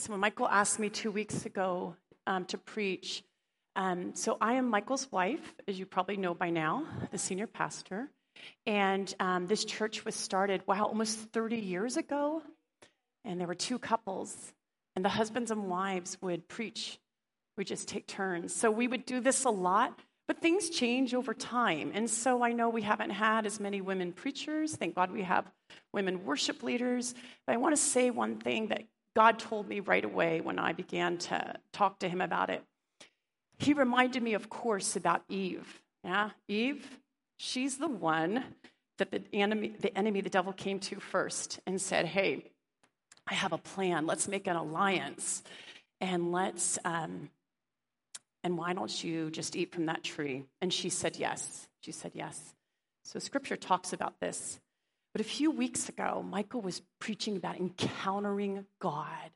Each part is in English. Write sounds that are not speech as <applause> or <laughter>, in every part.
So when Michael asked me two weeks ago um, to preach, um, so I am Michael's wife, as you probably know by now, the senior pastor. And um, this church was started, wow, almost 30 years ago. And there were two couples, and the husbands and wives would preach. We just take turns. So we would do this a lot, but things change over time. And so I know we haven't had as many women preachers. Thank God we have women worship leaders. But I want to say one thing that God told me right away when I began to talk to him about it. He reminded me, of course, about Eve. Yeah, Eve, she's the one that the enemy, the enemy, the devil came to first and said, Hey, I have a plan. Let's make an alliance and let's, um, and why don't you just eat from that tree? And she said yes. She said yes. So scripture talks about this. But a few weeks ago, Michael was preaching about encountering God.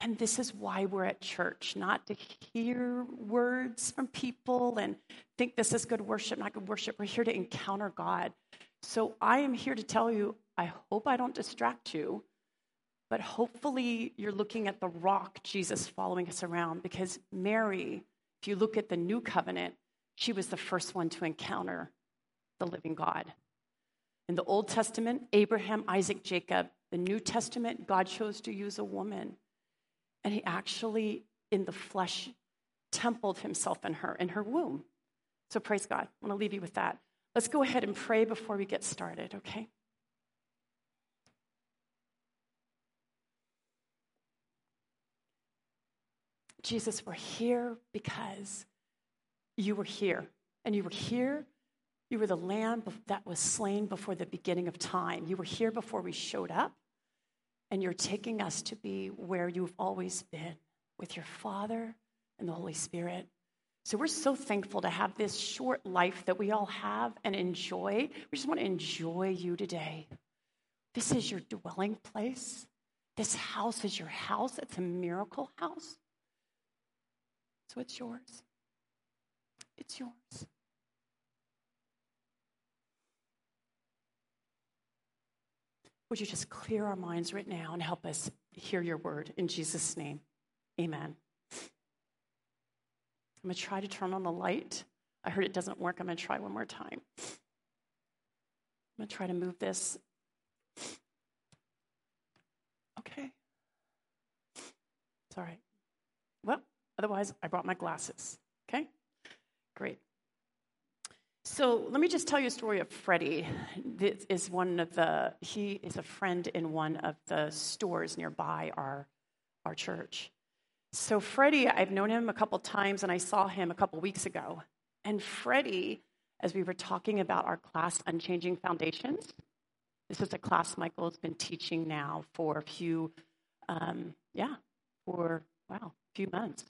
And this is why we're at church, not to hear words from people and think this is good worship, not good worship. We're here to encounter God. So I am here to tell you I hope I don't distract you, but hopefully you're looking at the rock, Jesus following us around, because Mary, if you look at the new covenant, she was the first one to encounter the living God. In the Old Testament, Abraham, Isaac, Jacob. The New Testament, God chose to use a woman. And he actually, in the flesh, templed himself in her, in her womb. So praise God. I want to leave you with that. Let's go ahead and pray before we get started, okay? Jesus, we're here because you were here. And you were here you were the lamb that was slain before the beginning of time. You were here before we showed up, and you're taking us to be where you've always been with your Father and the Holy Spirit. So we're so thankful to have this short life that we all have and enjoy. We just want to enjoy you today. This is your dwelling place. This house is your house. It's a miracle house. So it's yours. It's yours. Would you just clear our minds right now and help us hear your word in Jesus' name? Amen. I'm going to try to turn on the light. I heard it doesn't work. I'm going to try one more time. I'm going to try to move this. Okay. It's all right. Well, otherwise, I brought my glasses. Okay? Great. So let me just tell you a story of Freddie. This is one of the, he is a friend in one of the stores nearby our, our church. So Freddie, I've known him a couple times and I saw him a couple weeks ago. And Freddie, as we were talking about our class, Unchanging Foundations, this is a class Michael's been teaching now for a few, um, yeah, for, wow, a few months.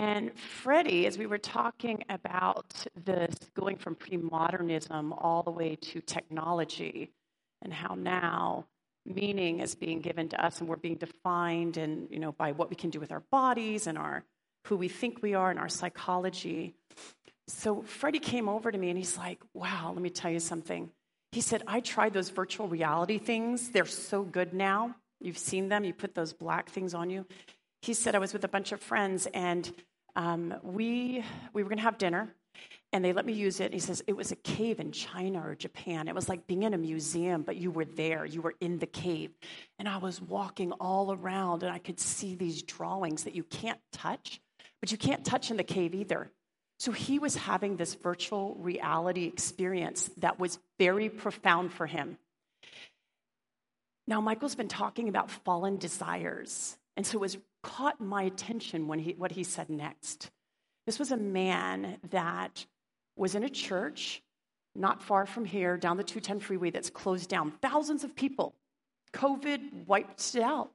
And Freddie, as we were talking about this going from pre modernism all the way to technology, and how now meaning is being given to us and we're being defined and you know by what we can do with our bodies and our who we think we are and our psychology. So freddie came over to me and he's like wow let me tell you something. He said i tried those virtual reality things. They're so good now. You've seen them. You put those black things on you. He said I was with a bunch of friends and um, we we were going to have dinner and they let me use it. He says it was a cave in China or Japan. It was like being in a museum, but you were there. You were in the cave. And I was walking all around and I could see these drawings that you can't touch, but you can't touch in the cave either. So he was having this virtual reality experience that was very profound for him. Now, Michael's been talking about fallen desires. And so it was caught my attention when he, what he said next. This was a man that was in a church not far from here, down the 210 freeway, that's closed down. Thousands of people. COVID wiped it out.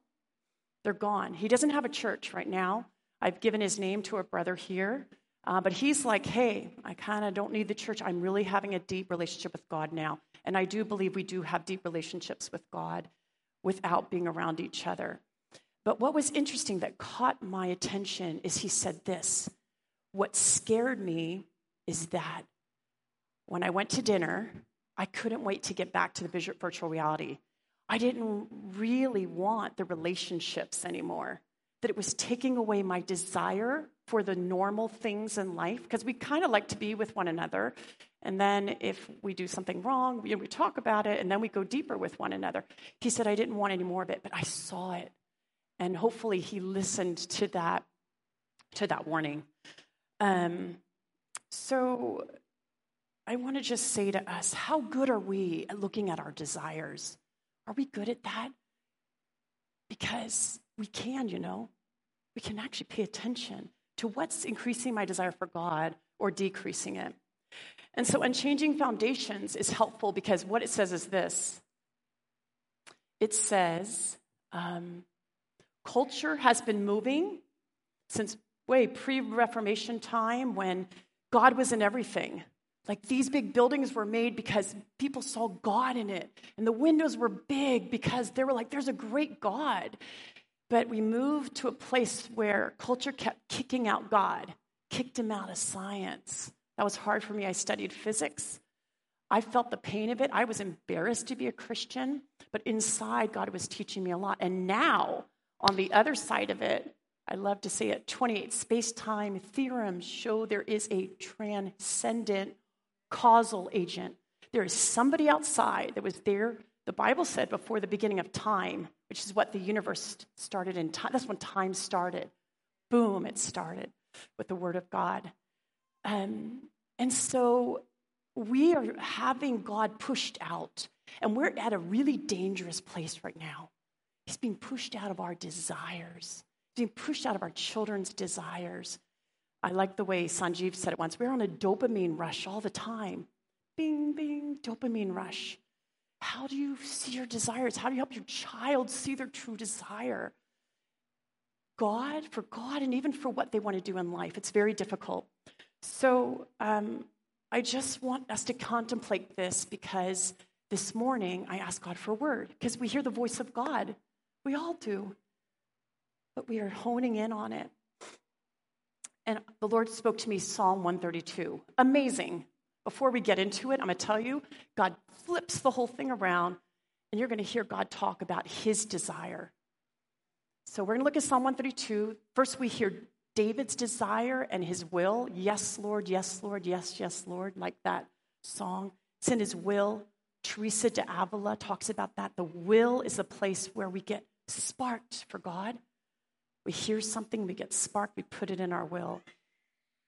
They're gone. He doesn't have a church right now. I've given his name to a brother here, uh, but he's like, hey, I kind of don't need the church. I'm really having a deep relationship with God now. And I do believe we do have deep relationships with God without being around each other. But what was interesting that caught my attention is he said this What scared me is that when I went to dinner, I couldn't wait to get back to the virtual reality. I didn't really want the relationships anymore, that it was taking away my desire for the normal things in life, because we kind of like to be with one another. And then if we do something wrong, we, we talk about it, and then we go deeper with one another. He said, I didn't want any more of it, but I saw it. And hopefully he listened to that, to that warning. Um, so I want to just say to us, how good are we at looking at our desires? Are we good at that? Because we can, you know, we can actually pay attention to what's increasing my desire for God or decreasing it. And so, unchanging foundations is helpful because what it says is this it says, um, culture has been moving since way pre Reformation time when God was in everything. Like these big buildings were made because people saw God in it. And the windows were big because they were like, there's a great God. But we moved to a place where culture kept kicking out God, kicked him out of science. That was hard for me. I studied physics. I felt the pain of it. I was embarrassed to be a Christian, but inside, God was teaching me a lot. And now, on the other side of it, I love to say it 28 space time theorems show there is a transcendent causal agent. There is somebody outside that was there, the Bible said, before the beginning of time, which is what the universe started in time. That's when time started. Boom, it started with the Word of God. Um, and so we are having God pushed out, and we're at a really dangerous place right now. He's being pushed out of our desires, being pushed out of our children's desires. I like the way Sanjeev said it once. We're on a dopamine rush all the time. Bing, bing, dopamine rush. How do you see your desires? How do you help your child see their true desire? God, for God, and even for what they want to do in life, it's very difficult. So um, I just want us to contemplate this because this morning I asked God for a word because we hear the voice of God. We all do. But we are honing in on it. And the Lord spoke to me Psalm 132. Amazing. Before we get into it, I'm going to tell you, God flips the whole thing around, and you're going to hear God talk about his desire. So we're going to look at Psalm 132. First, we hear David's desire and his will. Yes, Lord, yes, Lord, yes, yes, Lord, like that song. It's in his will. Teresa de Avila talks about that. The will is a place where we get sparked for God. We hear something, we get sparked, we put it in our will.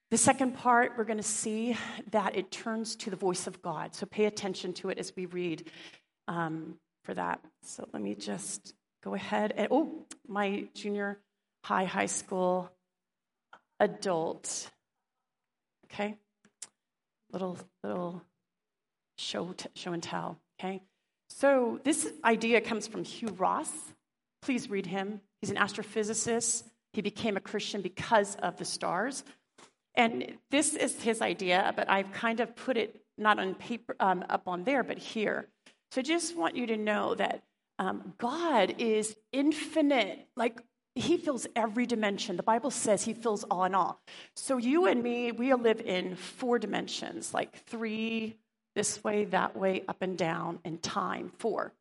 The second part, we're going to see that it turns to the voice of God. So pay attention to it as we read um, for that. So let me just go ahead. And, oh, my junior high, high school adult. Okay? Little, little show, t- show and tell. Okay? So this idea comes from Hugh Ross. Please read him. He's an astrophysicist. He became a Christian because of the stars. And this is his idea, but I've kind of put it not on paper um, up on there, but here. So I just want you to know that um, God is infinite. Like he fills every dimension. The Bible says he fills all in all. So you and me, we live in four dimensions, like three this way, that way, up and down, and time, four.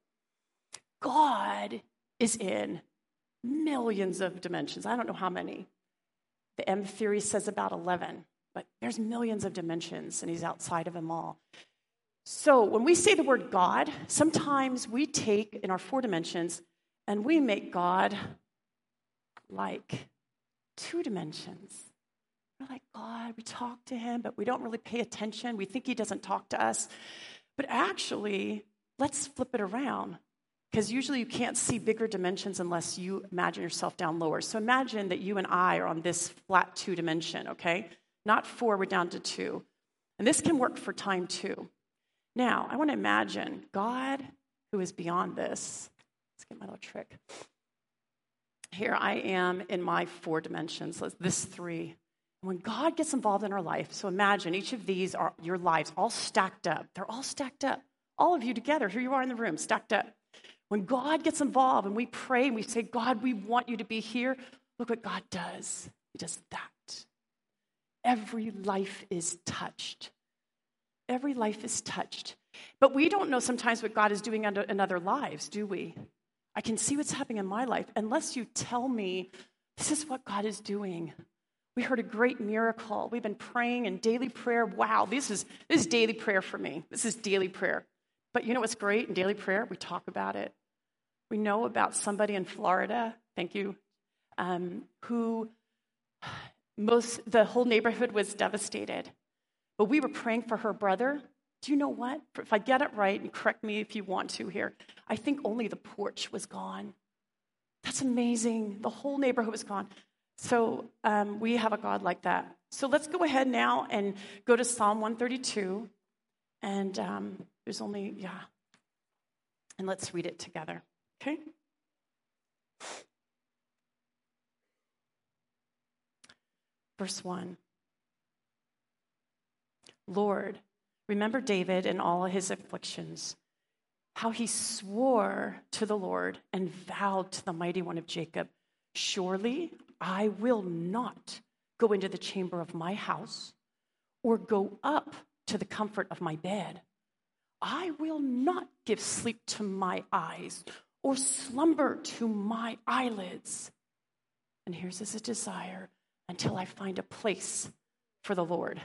God is in millions of dimensions. I don't know how many. The M theory says about 11, but there's millions of dimensions, and he's outside of them all. So when we say the word God, sometimes we take in our four dimensions and we make God like two dimensions. We're like, God, we talk to him, but we don't really pay attention. We think he doesn't talk to us. But actually, let's flip it around because usually you can't see bigger dimensions unless you imagine yourself down lower. So imagine that you and I are on this flat two dimension, okay? Not four, we're down to two. And this can work for time too. Now, I want to imagine God who is beyond this. Let's get my little trick. Here I am in my four dimensions, this three. When God gets involved in our life, so imagine each of these are your lives all stacked up. They're all stacked up. All of you together, here you are in the room, stacked up. When God gets involved and we pray and we say, God, we want you to be here, look what God does. He does that. Every life is touched. Every life is touched. But we don't know sometimes what God is doing in other lives, do we? I can see what's happening in my life unless you tell me this is what God is doing. We heard a great miracle. We've been praying in daily prayer. Wow, this is, this is daily prayer for me. This is daily prayer. But you know what's great in daily prayer? We talk about it. We know about somebody in Florida, thank you, um, who most, the whole neighborhood was devastated. But we were praying for her brother. Do you know what? If I get it right, and correct me if you want to here, I think only the porch was gone. That's amazing. The whole neighborhood was gone. So um, we have a God like that. So let's go ahead now and go to Psalm 132. And um, there's only, yeah. And let's read it together, okay? Verse 1 Lord, remember David and all his afflictions, how he swore to the Lord and vowed to the mighty one of Jacob Surely I will not go into the chamber of my house or go up to the comfort of my bed. I will not give sleep to my eyes or slumber to my eyelids. And here's his desire until I find a place for the Lord,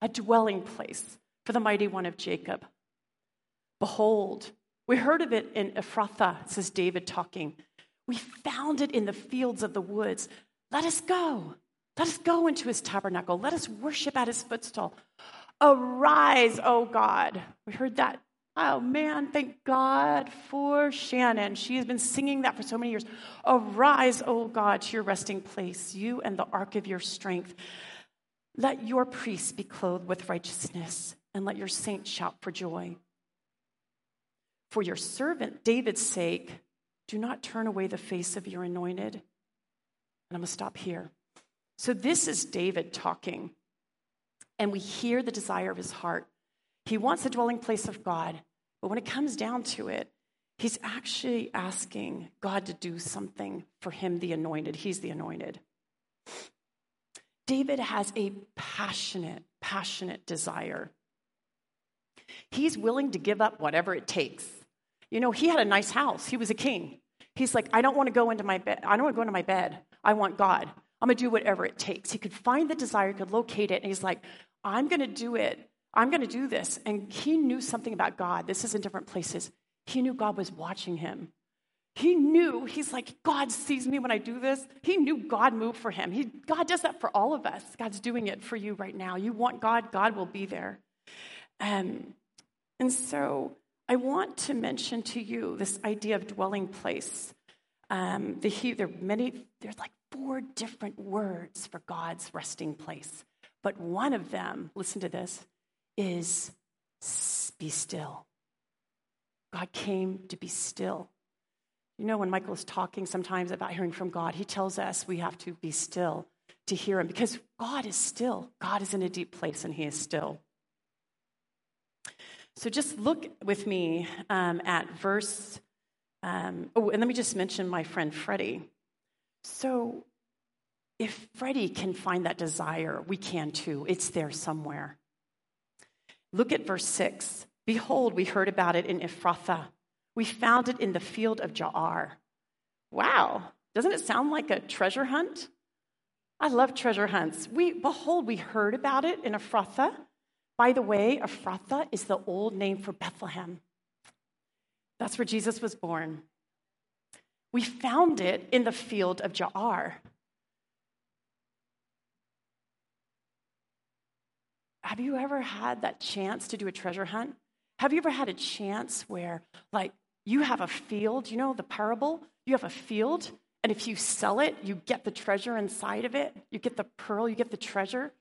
a dwelling place for the mighty one of Jacob. Behold, we heard of it in Ephrathah, says David talking. We found it in the fields of the woods. Let us go. Let us go into his tabernacle. Let us worship at his footstool. Arise, O God. We heard that. Oh man, thank God for Shannon. She has been singing that for so many years. Arise, O God, to your resting place, you and the ark of your strength. Let your priests be clothed with righteousness, and let your saints shout for joy. For your servant David's sake, do not turn away the face of your anointed. And I'm going to stop here. So, this is David talking, and we hear the desire of his heart. He wants the dwelling place of God, but when it comes down to it, he's actually asking God to do something for him, the anointed. He's the anointed. David has a passionate, passionate desire. He's willing to give up whatever it takes. You know, he had a nice house. He was a king. He's like, I don't want to go into my bed. I don't want to go into my bed. I want God. I'm going to do whatever it takes. He could find the desire, he could locate it, and he's like, I'm going to do it. I'm going to do this. And he knew something about God. This is in different places. He knew God was watching him. He knew, he's like, God sees me when I do this. He knew God moved for him. He, God does that for all of us. God's doing it for you right now. You want God, God will be there. Um, and so I want to mention to you this idea of dwelling place. Um, the, there are many, there's like four different words for God's resting place. But one of them, listen to this, is be still. God came to be still. You know, when Michael is talking sometimes about hearing from God, he tells us we have to be still to hear him because God is still. God is in a deep place and he is still. So just look with me um, at verse. Um, oh, and let me just mention my friend Freddie. So if Freddie can find that desire, we can too. It's there somewhere. Look at verse 6. Behold, we heard about it in Ephrathah. We found it in the field of Jaar. Wow, doesn't it sound like a treasure hunt? I love treasure hunts. We behold, we heard about it in Ephrathah. By the way, Ephrathah is the old name for Bethlehem. That's where Jesus was born. We found it in the field of Jaar. Have you ever had that chance to do a treasure hunt? Have you ever had a chance where, like, you have a field, you know, the parable? You have a field, and if you sell it, you get the treasure inside of it. You get the pearl, you get the treasure.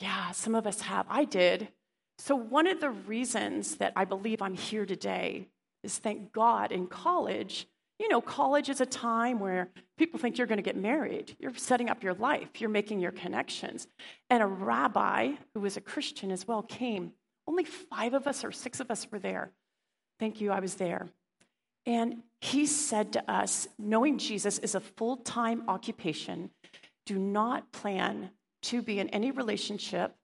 Yeah, some of us have. I did. So, one of the reasons that I believe I'm here today is thank God in college. You know, college is a time where people think you're going to get married. You're setting up your life, you're making your connections. And a rabbi who was a Christian as well came. Only five of us or six of us were there. Thank you, I was there. And he said to us, knowing Jesus is a full time occupation, do not plan to be in any relationship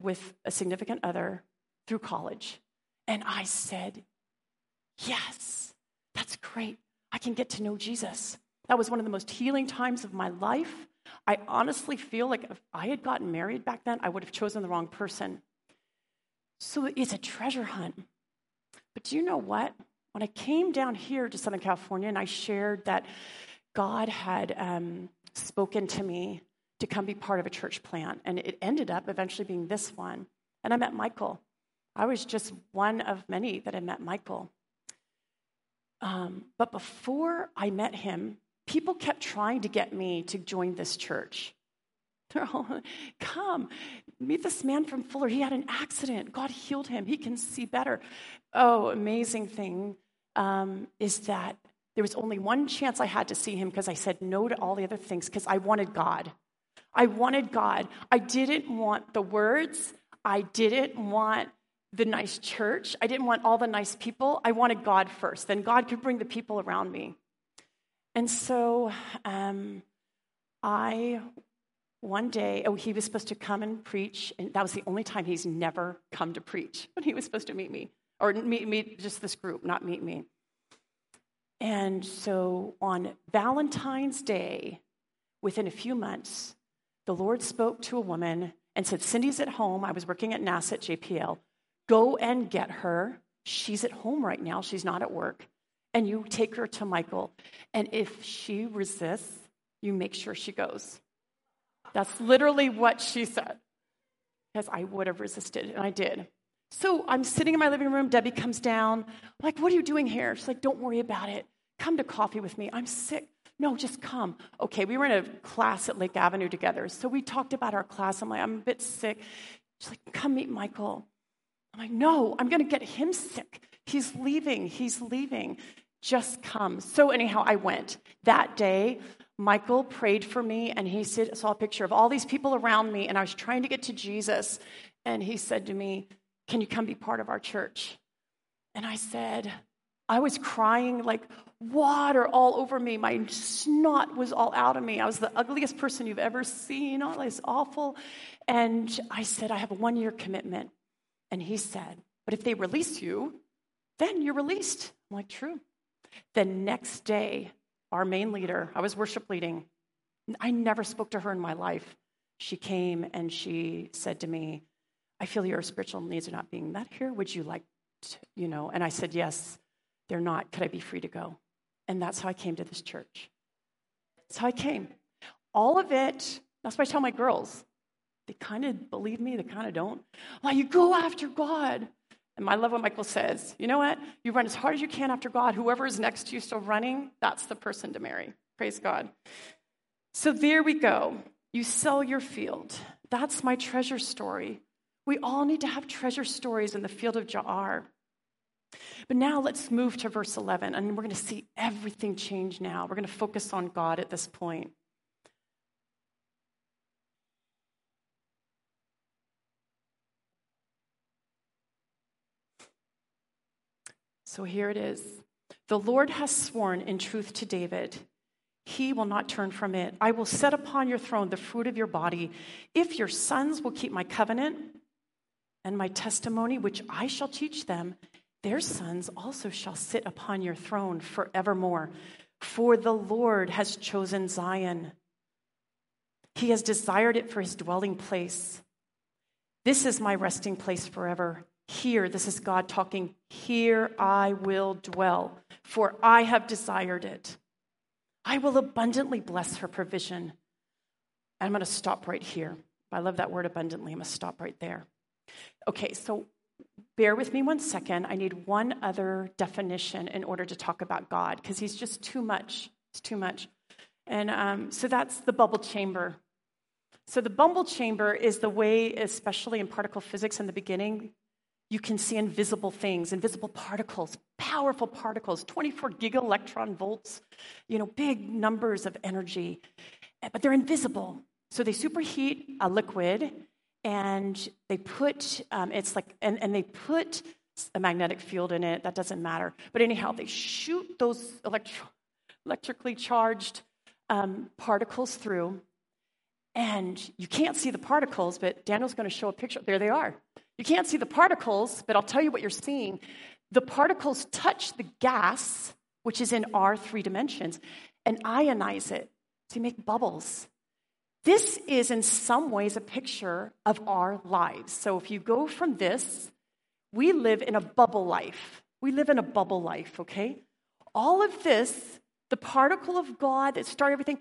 with a significant other through college. And I said, Yes, that's great. I can get to know Jesus. That was one of the most healing times of my life. I honestly feel like if I had gotten married back then, I would have chosen the wrong person. So it's a treasure hunt. But do you know what? When I came down here to Southern California and I shared that God had um, spoken to me to come be part of a church plant, and it ended up eventually being this one. And I met Michael. I was just one of many that had met Michael. Um, but before I met him, people kept trying to get me to join this church. <laughs> They're all, come, meet this man from Fuller. He had an accident. God healed him. He can see better. Oh, amazing thing um, is that there was only one chance I had to see him because I said no to all the other things because I wanted God. I wanted God. I didn't want the words. I didn't want the nice church. I didn't want all the nice people. I wanted God first. Then God could bring the people around me. And so um, I, one day, oh, he was supposed to come and preach. And that was the only time he's never come to preach <laughs> when he was supposed to meet me, or meet, meet just this group, not meet me. And so on Valentine's Day, within a few months, the Lord spoke to a woman and said, Cindy's at home. I was working at NASA at JPL. Go and get her. She's at home right now. She's not at work. And you take her to Michael. And if she resists, you make sure she goes. That's literally what she said. Because I would have resisted, and I did. So I'm sitting in my living room. Debbie comes down. I'm like, what are you doing here? She's like, don't worry about it. Come to coffee with me. I'm sick. No, just come. Okay, we were in a class at Lake Avenue together. So we talked about our class. I'm like, I'm a bit sick. She's like, come meet Michael. I'm like, no, I'm going to get him sick. He's leaving. He's leaving. Just come. So, anyhow, I went. That day, Michael prayed for me and he saw a picture of all these people around me, and I was trying to get to Jesus. And he said to me, Can you come be part of our church? And I said, I was crying like water all over me. My snot was all out of me. I was the ugliest person you've ever seen. Oh, all this awful. And I said, I have a one year commitment. And he said, But if they release you, then you're released. I'm like, True. The next day, our main leader, I was worship leading. I never spoke to her in my life. She came and she said to me, I feel your spiritual needs are not being met here. Would you like to, you know? And I said, Yes, they're not. Could I be free to go? And that's how I came to this church. That's how I came. All of it, that's why I tell my girls, they kind of believe me, they kind of don't. Well, you go after God. And I love what Michael says. You know what? You run as hard as you can after God. Whoever is next to you still running, that's the person to marry. Praise God. So there we go. You sell your field. That's my treasure story. We all need to have treasure stories in the field of Ja'ar. But now let's move to verse 11, and we're going to see everything change now. We're going to focus on God at this point. So here it is. The Lord has sworn in truth to David. He will not turn from it. I will set upon your throne the fruit of your body. If your sons will keep my covenant and my testimony, which I shall teach them, their sons also shall sit upon your throne forevermore. For the Lord has chosen Zion. He has desired it for his dwelling place. This is my resting place forever. Here, this is God talking, here I will dwell, for I have desired it. I will abundantly bless her provision. I'm going to stop right here. I love that word abundantly. I'm going to stop right there. Okay, so bear with me one second. I need one other definition in order to talk about God because he's just too much. It's too much. And um, so that's the bubble chamber. So the bubble chamber is the way, especially in particle physics in the beginning, you can see invisible things, invisible particles, powerful particles, 24 gigaelectron volts, you know, big numbers of energy, but they're invisible. So they superheat a liquid and they put, um, it's like, and, and they put a magnetic field in it. That doesn't matter. But anyhow, they shoot those electro- electrically charged um, particles through, and you can't see the particles, but Daniel's going to show a picture. There they are. You can't see the particles, but I'll tell you what you're seeing. The particles touch the gas, which is in our three dimensions, and ionize it. You make bubbles. This is, in some ways, a picture of our lives. So if you go from this, we live in a bubble life. We live in a bubble life, okay? All of this, the particle of God that started everything,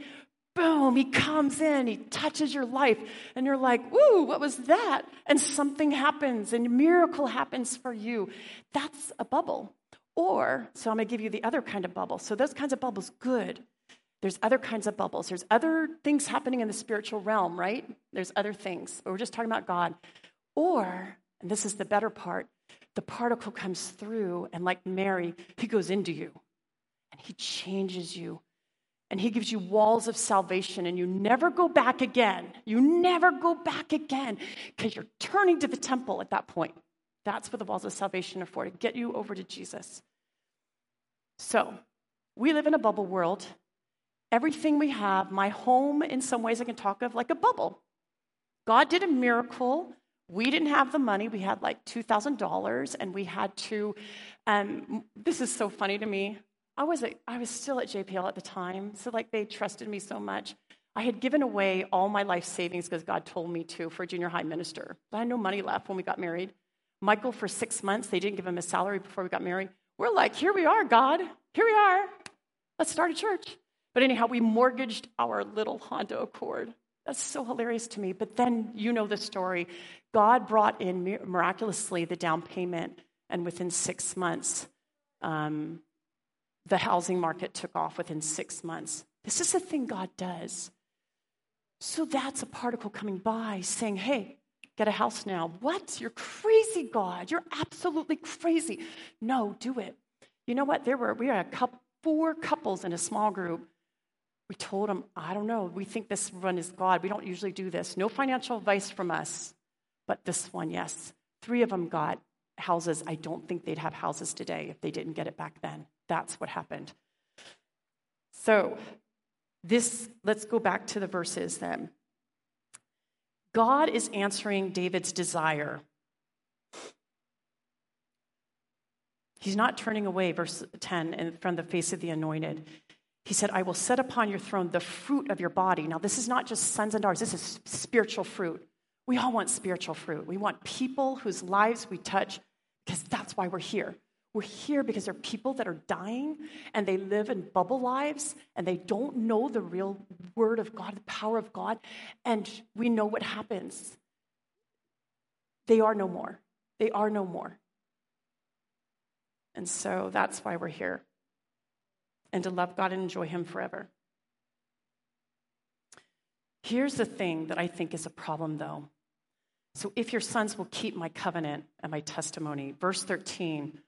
boom, he comes in, he touches your life, and you're like, "Ooh, what was that? And something happens, and a miracle happens for you. That's a bubble. Or, so I'm gonna give you the other kind of bubble. So those kinds of bubbles, good. There's other kinds of bubbles. There's other things happening in the spiritual realm, right? There's other things, but we're just talking about God. Or, and this is the better part, the particle comes through, and like Mary, he goes into you and he changes you. And he gives you walls of salvation, and you never go back again. You never go back again because you're turning to the temple at that point. That's what the walls of salvation are for to get you over to Jesus. So, we live in a bubble world. Everything we have, my home, in some ways, I can talk of like a bubble. God did a miracle. We didn't have the money. We had like $2,000, and we had to. Um, this is so funny to me. I was, at, I was still at JPL at the time, so like they trusted me so much. I had given away all my life savings because God told me to for a junior high minister. I had no money left when we got married. Michael, for six months, they didn't give him a salary before we got married. We're like, here we are, God. Here we are. Let's start a church. But anyhow, we mortgaged our little Honda Accord. That's so hilarious to me. But then you know the story. God brought in miraculously the down payment, and within six months, um, the housing market took off within six months. This is the thing God does. So that's a particle coming by saying, hey, get a house now. What? You're crazy, God. You're absolutely crazy. No, do it. You know what? There were, we had a couple, four couples in a small group we told them, I don't know, we think this one is God. We don't usually do this. No financial advice from us, but this one, yes. Three of them got houses. I don't think they'd have houses today if they didn't get it back then. That's what happened. So, this, let's go back to the verses then. God is answering David's desire. He's not turning away, verse 10, from the face of the anointed. He said, I will set upon your throne the fruit of your body. Now, this is not just sons and daughters, this is spiritual fruit. We all want spiritual fruit. We want people whose lives we touch because that's why we're here. We're here because there are people that are dying and they live in bubble lives and they don't know the real word of God, the power of God. And we know what happens. They are no more. They are no more. And so that's why we're here and to love God and enjoy Him forever. Here's the thing that I think is a problem, though. So, if your sons will keep my covenant and my testimony, verse 13,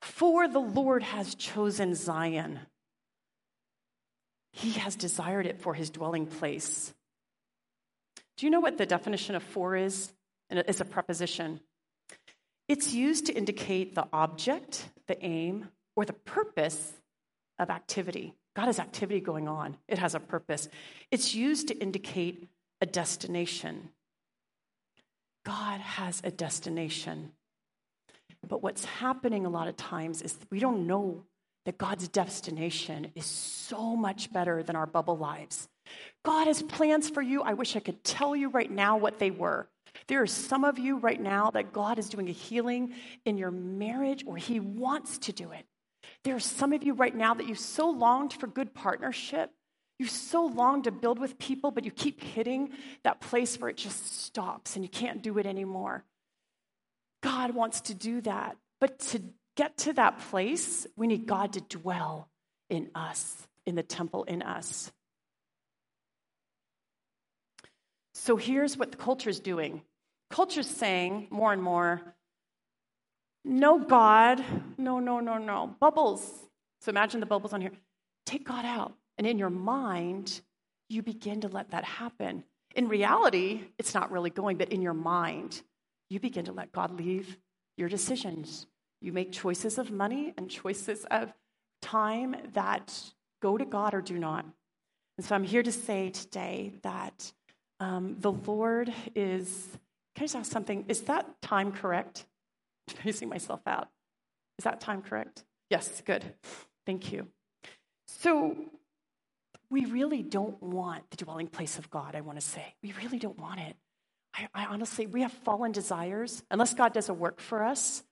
for the Lord has chosen Zion, He has desired it for His dwelling place. Do you know what the definition of for is? It's a preposition. It's used to indicate the object, the aim, or the purpose of activity. God has activity going on, it has a purpose. It's used to indicate a destination. God has a destination. But what's happening a lot of times is we don't know that God's destination is so much better than our bubble lives. God has plans for you. I wish I could tell you right now what they were. There are some of you right now that God is doing a healing in your marriage, or He wants to do it. There are some of you right now that you so longed for good partnership. You so long to build with people, but you keep hitting that place where it just stops and you can't do it anymore. God wants to do that. But to get to that place, we need God to dwell in us, in the temple in us. So here's what the culture is doing culture's saying more and more no God. No, no, no, no. Bubbles. So imagine the bubbles on here. Take God out. And in your mind, you begin to let that happen. In reality, it's not really going, but in your mind, you begin to let God leave your decisions. You make choices of money and choices of time that go to God or do not. And so I'm here to say today that um, the Lord is Can I just ask something? Is that time correct? <laughs> Facing myself out. Is that time correct? Yes, good. Thank you. So, we really don't want the dwelling place of God, I want to say. We really don't want it. I, I, honestly, we have fallen desires. Unless God does a work for us,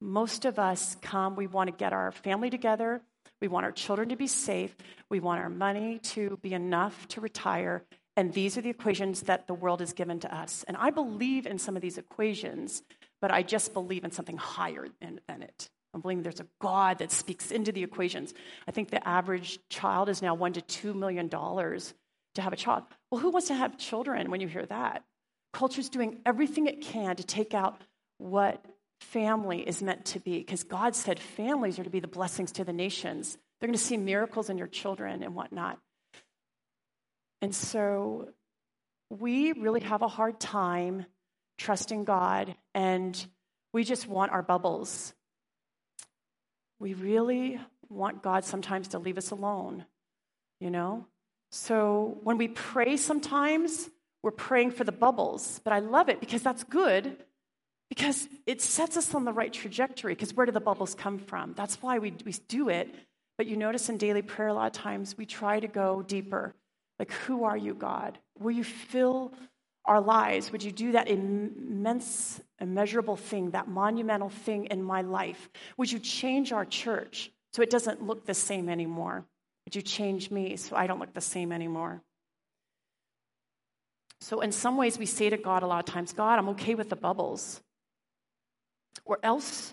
most of us come, we want to get our family together. We want our children to be safe. We want our money to be enough to retire. And these are the equations that the world has given to us. And I believe in some of these equations, but I just believe in something higher than, than it. I'm believing there's a God that speaks into the equations. I think the average child is now one to two million dollars to have a child. Well, who wants to have children when you hear that? Culture's doing everything it can to take out what family is meant to be, because God said families are to be the blessings to the nations. They're going to see miracles in your children and whatnot. And so we really have a hard time trusting God, and we just want our bubbles. We really want God sometimes to leave us alone, you know? So when we pray sometimes, we're praying for the bubbles, but I love it because that's good because it sets us on the right trajectory. Because where do the bubbles come from? That's why we, we do it. But you notice in daily prayer, a lot of times we try to go deeper. Like, who are you, God? Will you fill our lives? Would you do that immense, immeasurable thing, that monumental thing in my life? Would you change our church so it doesn't look the same anymore? Would you change me so I don't look the same anymore? So, in some ways, we say to God a lot of times, God, I'm okay with the bubbles. Or else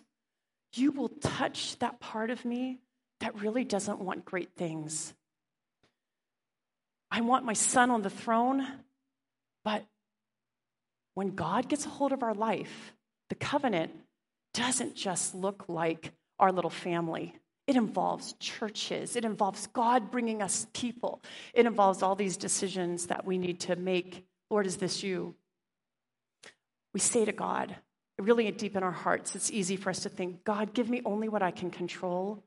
you will touch that part of me that really doesn't want great things. I want my son on the throne, but when God gets a hold of our life, the covenant doesn't just look like our little family. It involves churches. It involves God bringing us people. It involves all these decisions that we need to make. Lord, is this you? We say to God, really deep in our hearts, it's easy for us to think, God, give me only what I can control.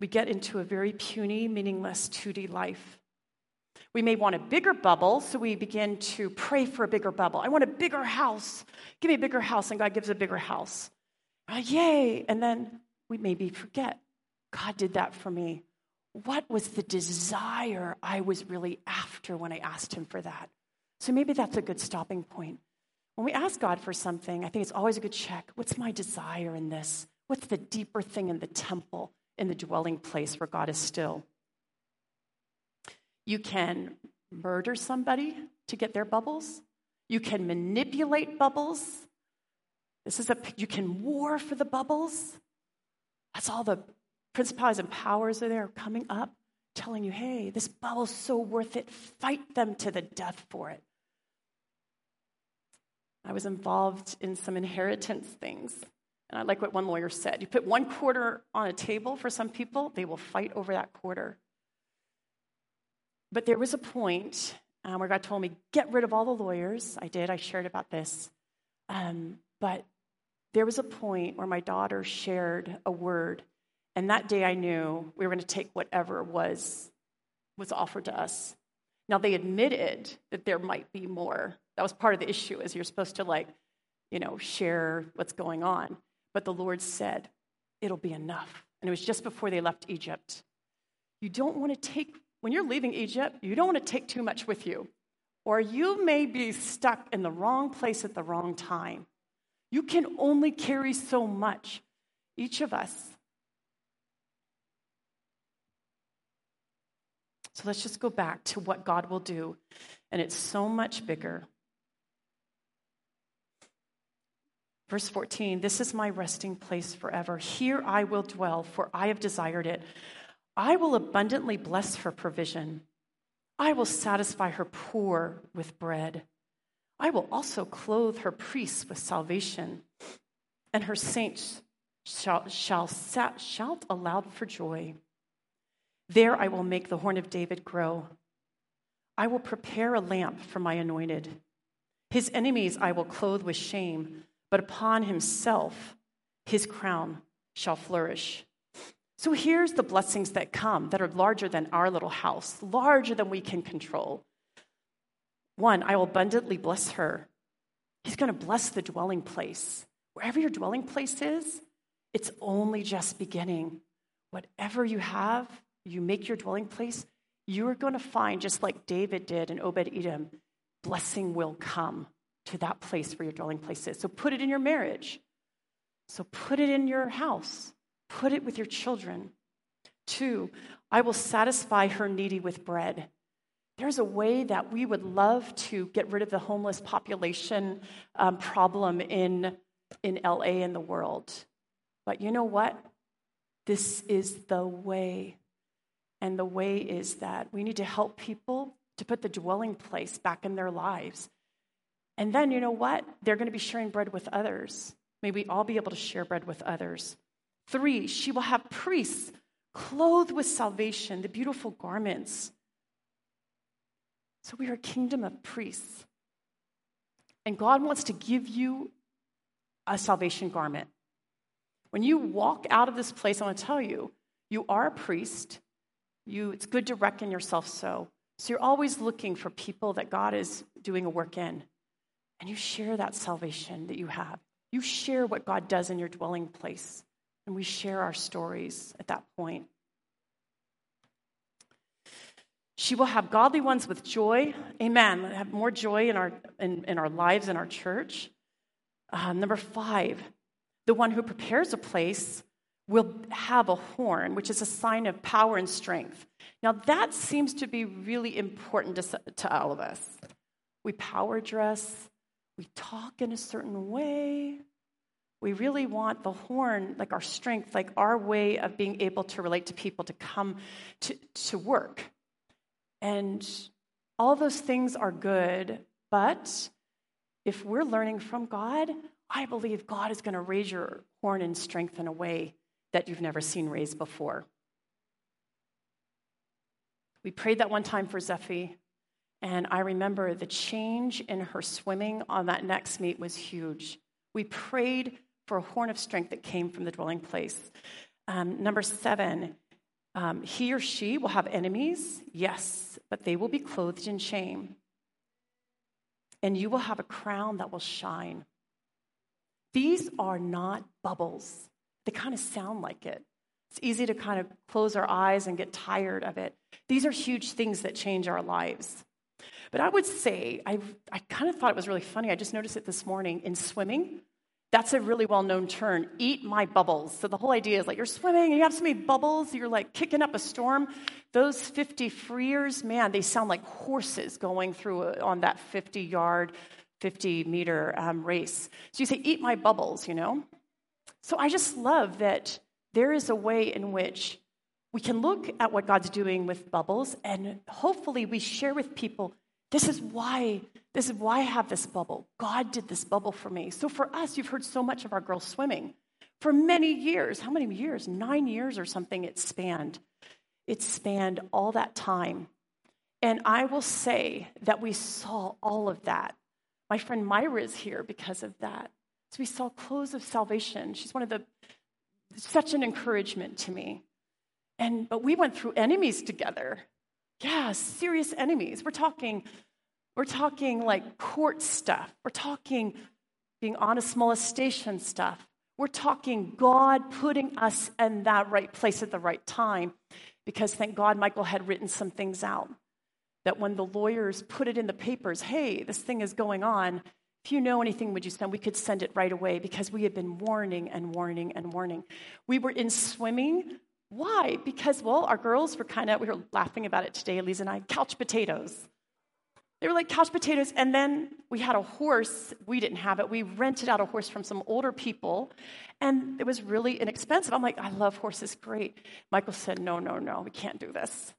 We get into a very puny, meaningless 2D life. We may want a bigger bubble, so we begin to pray for a bigger bubble. I want a bigger house. Give me a bigger house, and God gives a bigger house. Uh, yay! And then we maybe forget God did that for me. What was the desire I was really after when I asked Him for that? So maybe that's a good stopping point. When we ask God for something, I think it's always a good check. What's my desire in this? What's the deeper thing in the temple, in the dwelling place where God is still? You can murder somebody to get their bubbles. You can manipulate bubbles. This is a you can war for the bubbles. That's all the principalities and powers are there coming up, telling you, hey, this bubble's so worth it. Fight them to the death for it. I was involved in some inheritance things. And I like what one lawyer said. You put one quarter on a table for some people, they will fight over that quarter. But there was a point um, where God told me, get rid of all the lawyers. I did, I shared about this. Um, but there was a point where my daughter shared a word, and that day I knew we were going to take whatever was, was offered to us. Now, they admitted that there might be more. That was part of the issue, is you're supposed to, like, you know, share what's going on. But the Lord said, it'll be enough. And it was just before they left Egypt. You don't want to take when you're leaving Egypt, you don't want to take too much with you, or you may be stuck in the wrong place at the wrong time. You can only carry so much, each of us. So let's just go back to what God will do, and it's so much bigger. Verse 14, this is my resting place forever. Here I will dwell, for I have desired it. I will abundantly bless her provision. I will satisfy her poor with bread. I will also clothe her priests with salvation, and her saints shall, shall shout aloud for joy. There I will make the horn of David grow. I will prepare a lamp for my anointed. His enemies I will clothe with shame, but upon himself his crown shall flourish. So here's the blessings that come that are larger than our little house, larger than we can control. One, I will abundantly bless her. He's going to bless the dwelling place. Wherever your dwelling place is, it's only just beginning. Whatever you have, you make your dwelling place, you are going to find, just like David did in Obed Edom, blessing will come to that place where your dwelling place is. So put it in your marriage. So put it in your house. Put it with your children. Two, I will satisfy her needy with bread. There's a way that we would love to get rid of the homeless population um, problem in, in LA and the world. But you know what? This is the way. And the way is that we need to help people to put the dwelling place back in their lives. And then, you know what? They're going to be sharing bread with others. May we all be able to share bread with others. Three, she will have priests clothed with salvation, the beautiful garments. So we are a kingdom of priests. And God wants to give you a salvation garment. When you walk out of this place, I want to tell you, you are a priest. You, it's good to reckon yourself so. So you're always looking for people that God is doing a work in. And you share that salvation that you have. You share what God does in your dwelling place. And we share our stories at that point. She will have godly ones with joy. Amen. Have more joy in our, in, in our lives, in our church. Uh, number five, the one who prepares a place will have a horn, which is a sign of power and strength. Now, that seems to be really important to, to all of us. We power dress, we talk in a certain way. We really want the horn, like our strength, like our way of being able to relate to people, to come to, to work. And all those things are good, but if we're learning from God, I believe God is going to raise your horn and strength in a way that you've never seen raised before. We prayed that one time for Zephy, and I remember the change in her swimming on that next meet was huge. We prayed for a horn of strength that came from the dwelling place. Um, number seven, um, he or she will have enemies, yes, but they will be clothed in shame. And you will have a crown that will shine. These are not bubbles. They kind of sound like it. It's easy to kind of close our eyes and get tired of it. These are huge things that change our lives. But I would say, I, I kind of thought it was really funny. I just noticed it this morning in swimming. That's a really well known term, eat my bubbles. So the whole idea is like you're swimming and you have so many bubbles, you're like kicking up a storm. Those 50 freers, man, they sound like horses going through a, on that 50 yard 50 meter um, race. So you say, Eat my bubbles, you know? So I just love that there is a way in which we can look at what God's doing with bubbles and hopefully we share with people this is why this is why I have this bubble. God did this bubble for me. So for us, you've heard so much of our girls swimming. For many years, how many years? 9 years or something it spanned. It spanned all that time. And I will say that we saw all of that my friend Myra is here because of that. So we saw clothes of salvation. She's one of the, such an encouragement to me. And, but we went through enemies together. Yeah, serious enemies. We're talking, we're talking like court stuff. We're talking being on honest molestation stuff. We're talking God putting us in that right place at the right time because thank God Michael had written some things out that when the lawyers put it in the papers, hey, this thing is going on, if you know anything, would you send? We could send it right away because we had been warning and warning and warning. We were in swimming. Why? Because, well, our girls were kind of, we were laughing about it today, Elise and I, couch potatoes. They were like couch potatoes. And then we had a horse. We didn't have it. We rented out a horse from some older people. And it was really inexpensive. I'm like, I love horses. Great. Michael said, no, no, no, we can't do this.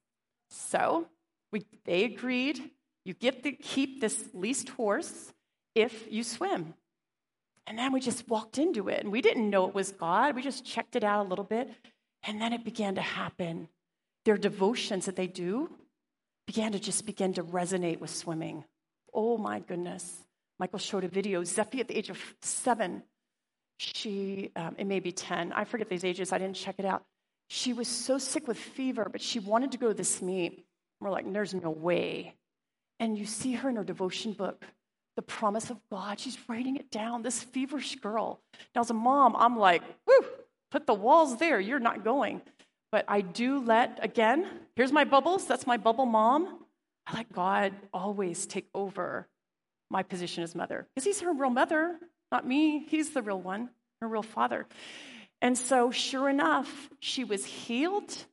So we, they agreed you get to keep this leased horse if you swim. And then we just walked into it, and we didn't know it was God. We just checked it out a little bit, and then it began to happen. Their devotions that they do began to just begin to resonate with swimming. Oh my goodness. Michael showed a video. Zephy at the age of seven, she, um, it may be 10, I forget these ages, I didn't check it out. She was so sick with fever, but she wanted to go to this meet. We're like, there's no way. And you see her in her devotion book, the promise of God. She's writing it down, this feverish girl. Now, as a mom, I'm like, woo, put the walls there. You're not going. But I do let, again, here's my bubbles. That's my bubble mom. I let God always take over my position as mother because he's her real mother, not me. He's the real one, her real father. And so, sure enough, she was healed.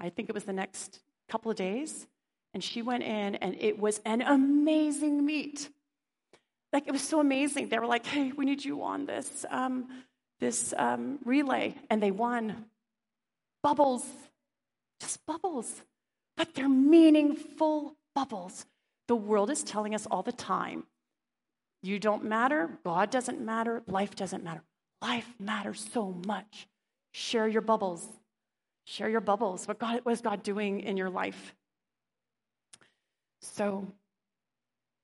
I think it was the next couple of days. And she went in, and it was an amazing meet. Like, it was so amazing. They were like, hey, we need you on this, um, this um, relay. And they won. Bubbles, just bubbles. But they're meaningful bubbles. The world is telling us all the time you don't matter, God doesn't matter, life doesn't matter. Life matters so much. Share your bubbles. Share your bubbles. What, God, what is God doing in your life? So,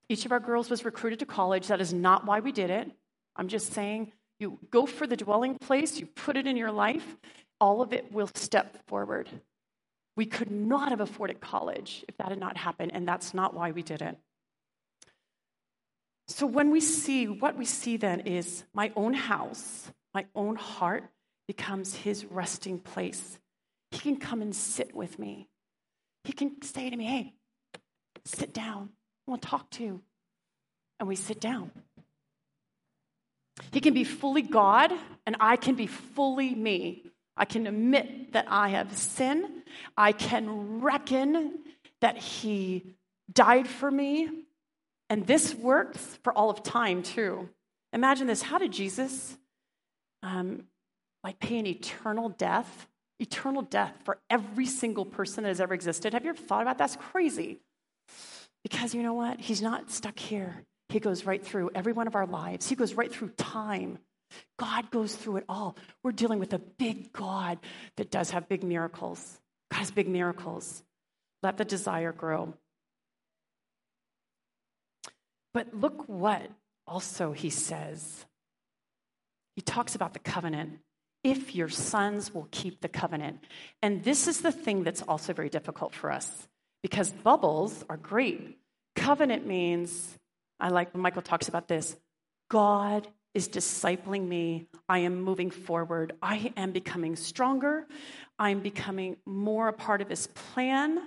each of our girls was recruited to college. That is not why we did it. I'm just saying you go for the dwelling place, you put it in your life, all of it will step forward. We could not have afforded college if that had not happened, and that's not why we did it. So, when we see, what we see then is my own house, my own heart becomes his resting place. He can come and sit with me. He can say to me, Hey, sit down. To talk to. And we sit down. He can be fully God, and I can be fully me. I can admit that I have sin. I can reckon that He died for me. And this works for all of time, too. Imagine this how did Jesus um, like pay an eternal death? Eternal death for every single person that has ever existed. Have you ever thought about that? That's crazy. Because you know what? He's not stuck here. He goes right through every one of our lives, He goes right through time. God goes through it all. We're dealing with a big God that does have big miracles. God has big miracles. Let the desire grow. But look what also he says. He talks about the covenant. If your sons will keep the covenant. And this is the thing that's also very difficult for us because bubbles are great. Covenant means, I like when Michael talks about this God is discipling me. I am moving forward. I am becoming stronger. I'm becoming more a part of his plan.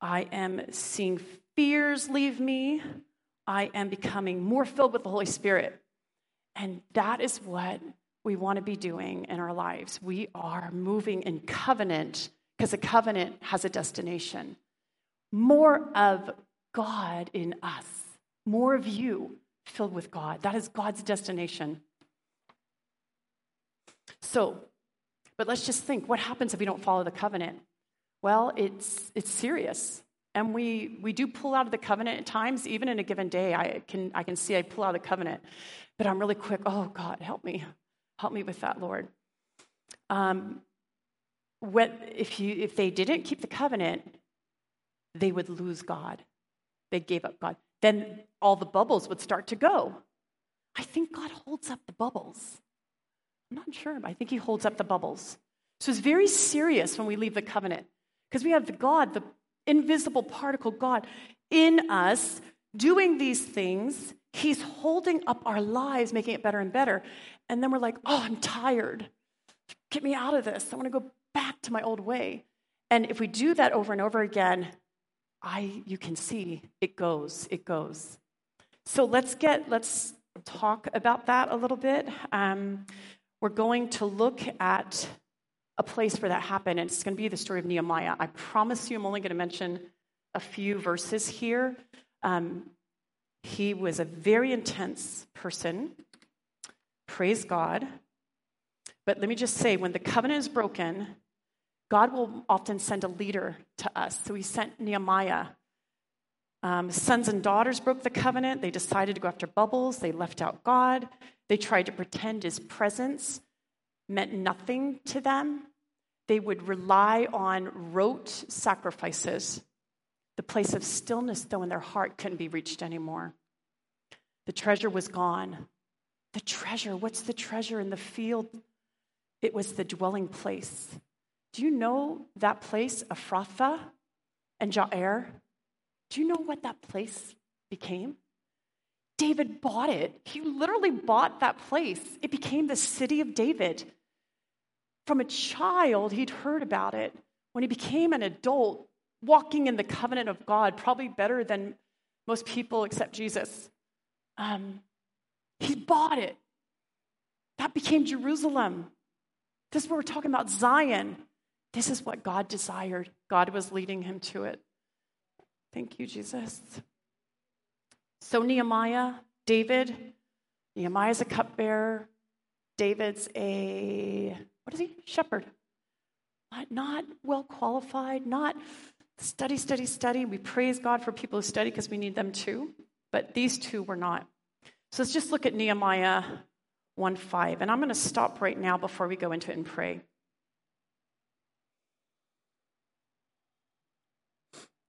I am seeing fears leave me. I am becoming more filled with the Holy Spirit. And that is what we want to be doing in our lives. We are moving in covenant because a covenant has a destination. More of God in us, more of you filled with God. That is God's destination. So, but let's just think what happens if we don't follow the covenant? Well, it's, it's serious. And we, we do pull out of the covenant at times, even in a given day. I can, I can see I pull out of the covenant, but I'm really quick. Oh, God, help me. Help me with that, Lord. Um, what, if, you, if they didn't keep the covenant, they would lose God. They gave up God then all the bubbles would start to go. I think God holds up the bubbles. I'm not sure, but I think He holds up the bubbles. So it's very serious when we leave the covenant because we have the God, the invisible particle God in us doing these things. He's holding up our lives, making it better and better. And then we're like, oh, I'm tired. Get me out of this. I want to go back to my old way. And if we do that over and over again, I you can see it goes, it goes. So let's get let's talk about that a little bit. Um, we're going to look at a place where that happened, and it's going to be the story of Nehemiah. I promise you, I'm only going to mention a few verses here. Um, he was a very intense person. Praise God. But let me just say when the covenant is broken, God will often send a leader to us. So he sent Nehemiah. Um, sons and daughters broke the covenant. They decided to go after bubbles. They left out God. They tried to pretend his presence meant nothing to them. They would rely on rote sacrifices. The place of stillness, though, in their heart couldn't be reached anymore. The treasure was gone. The treasure, what's the treasure in the field? It was the dwelling place. Do you know that place, Ephrathah and Jaar? Do you know what that place became? David bought it. He literally bought that place. It became the city of David. From a child, he'd heard about it. When he became an adult, walking in the covenant of God, probably better than most people except Jesus, um, he bought it. That became Jerusalem. This is what we're talking about Zion. This is what God desired. God was leading him to it. Thank you, Jesus. So, Nehemiah, David, Nehemiah's a cupbearer. David's a, what is he? Shepherd. Not, not well qualified, not study, study, study. We praise God for people who study because we need them too. But these two were not. So let's just look at Nehemiah 1 5. And I'm going to stop right now before we go into it and pray.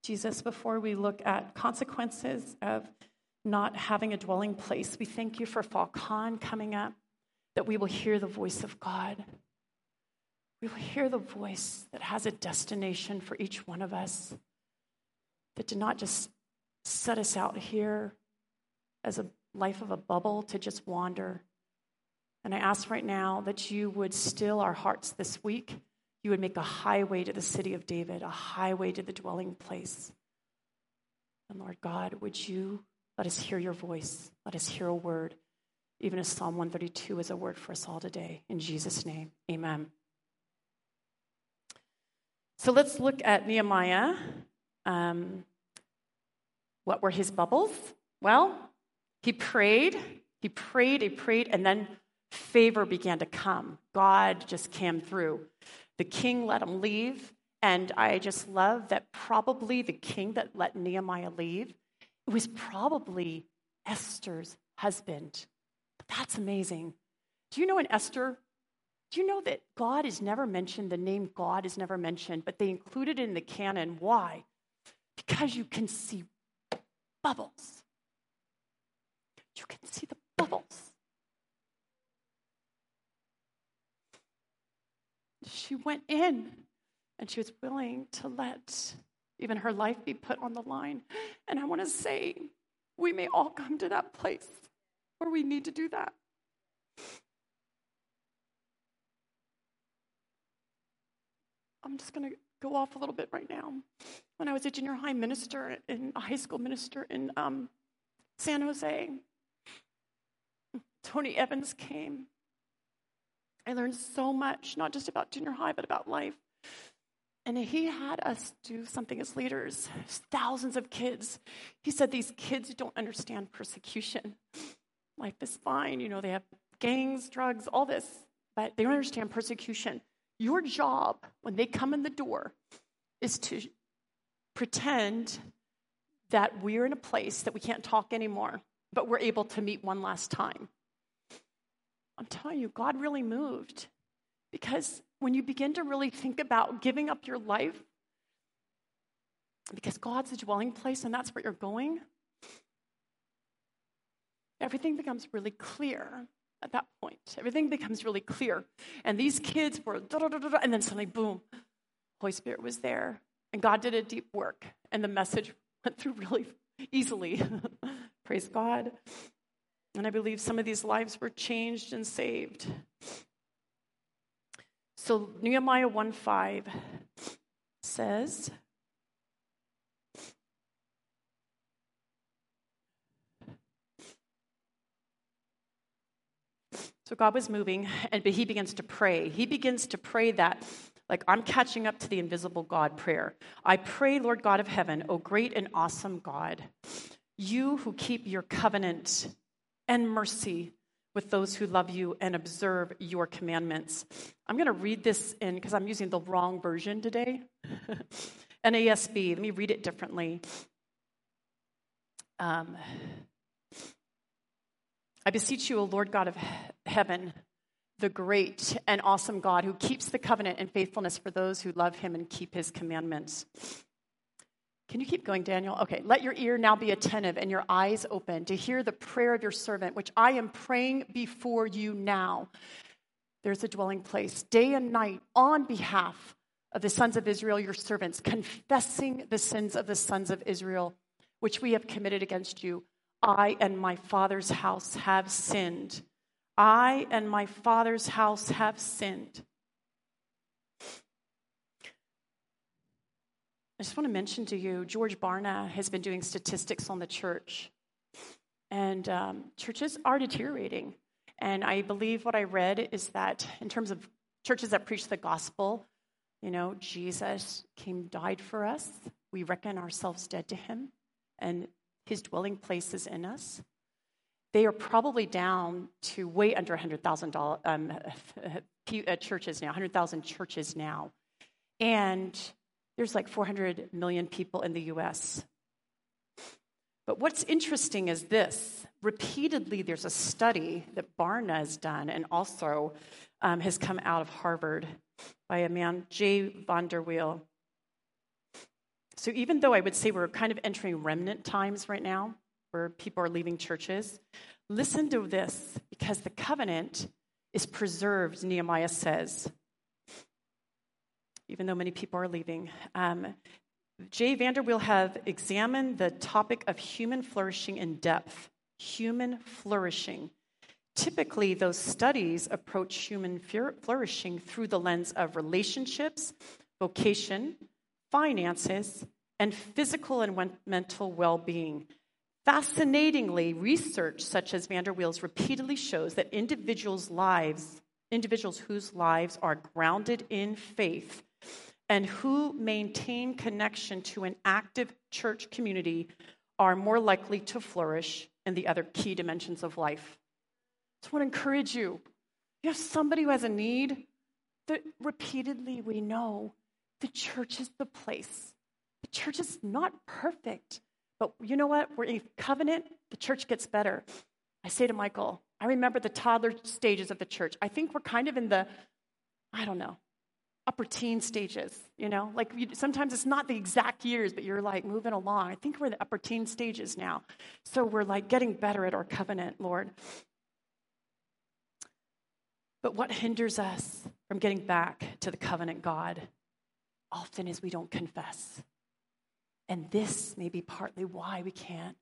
Jesus, before we look at consequences of not having a dwelling place, we thank you for Fall Con coming up, that we will hear the voice of God. We will hear the voice that has a destination for each one of us, that did not just set us out here as a life of a bubble to just wander. And I ask right now that you would still our hearts this week. You would make a highway to the city of David, a highway to the dwelling place. And Lord God, would you let us hear your voice? Let us hear a word, even as Psalm 132 is a word for us all today. In Jesus' name, amen. So let's look at Nehemiah. Um, what were his bubbles? Well, he prayed, he prayed, he prayed, and then favor began to come. God just came through. The king let him leave. And I just love that probably the king that let Nehemiah leave, it was probably Esther's husband. That's amazing. Do you know in Esther, do you know that God is never mentioned, the name God is never mentioned, but they included it in the canon. Why? Because you can see bubbles. You can see the bubbles. She went in and she was willing to let even her life be put on the line. And I want to say, we may all come to that place where we need to do that. I'm just going to go off a little bit right now. When I was a junior high minister and a high school minister in um, San Jose, Tony Evans came. I learned so much, not just about junior high, but about life. And he had us do something as leaders, thousands of kids. He said these kids don't understand persecution. Life is fine, you know, they have gangs, drugs, all this, but they don't understand persecution. Your job when they come in the door is to pretend that we're in a place that we can't talk anymore, but we're able to meet one last time. I'm telling you, God really moved because when you begin to really think about giving up your life, because God's a dwelling place and that's where you're going, everything becomes really clear at that point. Everything becomes really clear. And these kids were, da, da, da, and then suddenly, boom, Holy Spirit was there. And God did a deep work. And the message <laughs> went through really easily. <laughs> Praise God. And I believe some of these lives were changed and saved. So Nehemiah 1 5 says, So God was moving, and but he begins to pray. He begins to pray that, like, I'm catching up to the invisible God prayer. I pray, Lord God of heaven, O great and awesome God, you who keep your covenant and mercy with those who love you and observe your commandments. I'm going to read this in because I'm using the wrong version today. <laughs> NASB, let me read it differently. Um, I beseech you, O Lord God of heaven, the great and awesome God who keeps the covenant and faithfulness for those who love him and keep his commandments. Can you keep going, Daniel? Okay, let your ear now be attentive and your eyes open to hear the prayer of your servant, which I am praying before you now. There's a dwelling place, day and night, on behalf of the sons of Israel, your servants, confessing the sins of the sons of Israel which we have committed against you. I and my father's house have sinned. I and my father's house have sinned. I just want to mention to you, George Barna has been doing statistics on the church. And um, churches are deteriorating. And I believe what I read is that in terms of churches that preach the gospel, you know, Jesus came, died for us. We reckon ourselves dead to him, and his dwelling place is in us. They are probably down to way under 100,000 um, <laughs> uh, churches now, 100,000 churches now. And there's like 400 million people in the US. But what's interesting is this repeatedly, there's a study that Barna has done and also um, has come out of Harvard by a man, Jay VanderWeele. So even though I would say we're kind of entering remnant times right now, where people are leaving churches, listen to this because the covenant is preserved, Nehemiah says, even though many people are leaving. Um, Jay VanderWeele have examined the topic of human flourishing in depth. Human flourishing. Typically, those studies approach human flourishing through the lens of relationships, vocation, finances, and physical and mental well being. Fascinatingly, research such as VanderWeele's repeatedly shows that individuals' lives, individuals whose lives are grounded in faith, and who maintain connection to an active church community are more likely to flourish in the other key dimensions of life. So I want to encourage you. You have somebody who has a need that repeatedly we know the church is the place. The church is not perfect, but you know what? We're in covenant, the church gets better. I say to Michael, I remember the toddler stages of the church. I think we're kind of in the, I don't know, upper teen stages, you know? Like you, sometimes it's not the exact years, but you're like moving along. I think we're in the upper teen stages now. So we're like getting better at our covenant, Lord. But what hinders us from getting back to the covenant God often is we don't confess. And this may be partly why we can't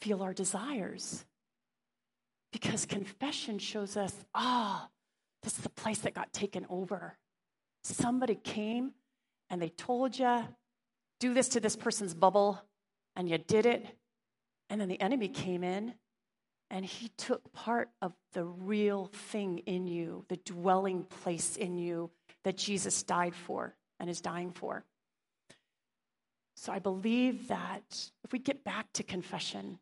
feel our desires. Because confession shows us, ah, oh, this is the place that got taken over. Somebody came and they told you, do this to this person's bubble, and you did it. And then the enemy came in and he took part of the real thing in you, the dwelling place in you that Jesus died for and is dying for. So I believe that if we get back to confession,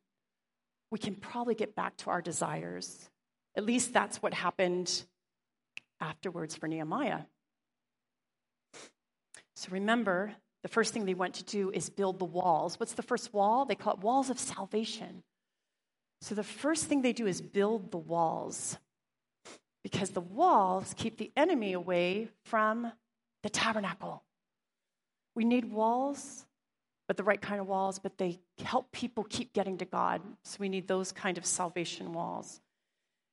we can probably get back to our desires. At least that's what happened afterwards for Nehemiah. So remember, the first thing they went to do is build the walls. What's the first wall? They call it walls of salvation. So the first thing they do is build the walls because the walls keep the enemy away from the tabernacle. We need walls, but the right kind of walls, but they help people keep getting to God. So we need those kind of salvation walls.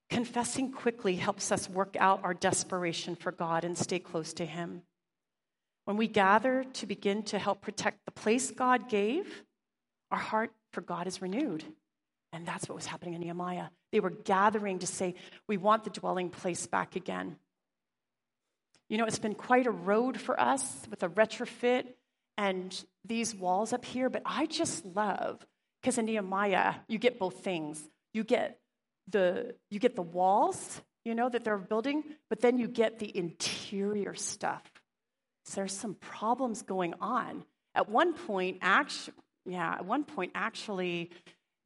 Confessing quickly helps us work out our desperation for God and stay close to Him. When we gather to begin to help protect the place God gave, our heart for God is renewed. And that's what was happening in Nehemiah. They were gathering to say, We want the dwelling place back again. You know, it's been quite a road for us with a retrofit and these walls up here, but I just love because in Nehemiah, you get both things. You get the you get the walls, you know, that they're building, but then you get the interior stuff there's some problems going on. At one point, actually, yeah, at one point, actually,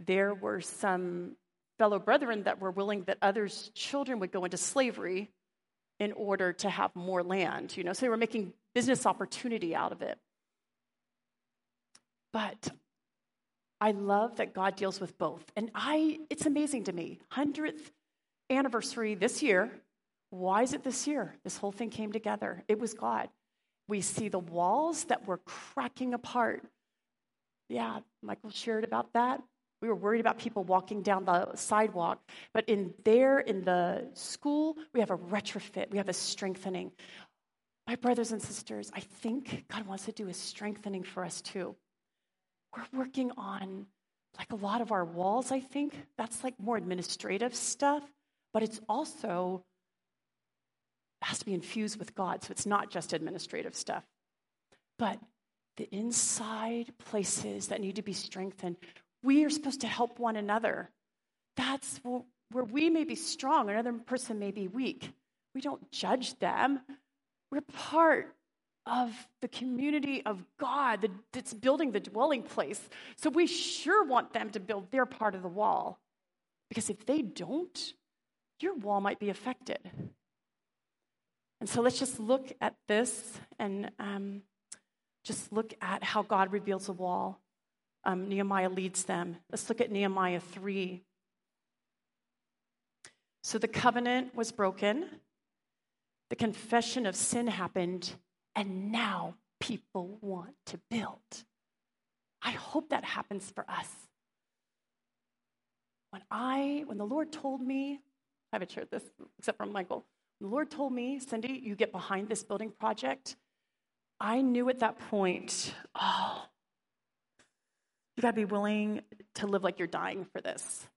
there were some fellow brethren that were willing that others' children would go into slavery in order to have more land, you know, so they were making business opportunity out of it. But I love that God deals with both. And I it's amazing to me. 100th anniversary this year. Why is it this year? This whole thing came together. It was God. We see the walls that were cracking apart. Yeah, Michael shared about that. We were worried about people walking down the sidewalk, but in there, in the school, we have a retrofit, we have a strengthening. My brothers and sisters, I think God wants to do a strengthening for us too. we're working on like a lot of our walls, I think. That's like more administrative stuff, but it's also has to be infused with God, so it's not just administrative stuff. But the inside places that need to be strengthened, we are supposed to help one another. That's where we may be strong, another person may be weak. We don't judge them. We're part of the community of God that's building the dwelling place. So we sure want them to build their part of the wall. Because if they don't, your wall might be affected. And so let's just look at this and um, just look at how God reveals a wall. Um, Nehemiah leads them. Let's look at Nehemiah 3. So the covenant was broken, the confession of sin happened, and now people want to build. I hope that happens for us. When I, when the Lord told me, I haven't shared this except from Michael. The Lord told me, Cindy, you get behind this building project. I knew at that point, oh, you got to be willing to live like you're dying for this.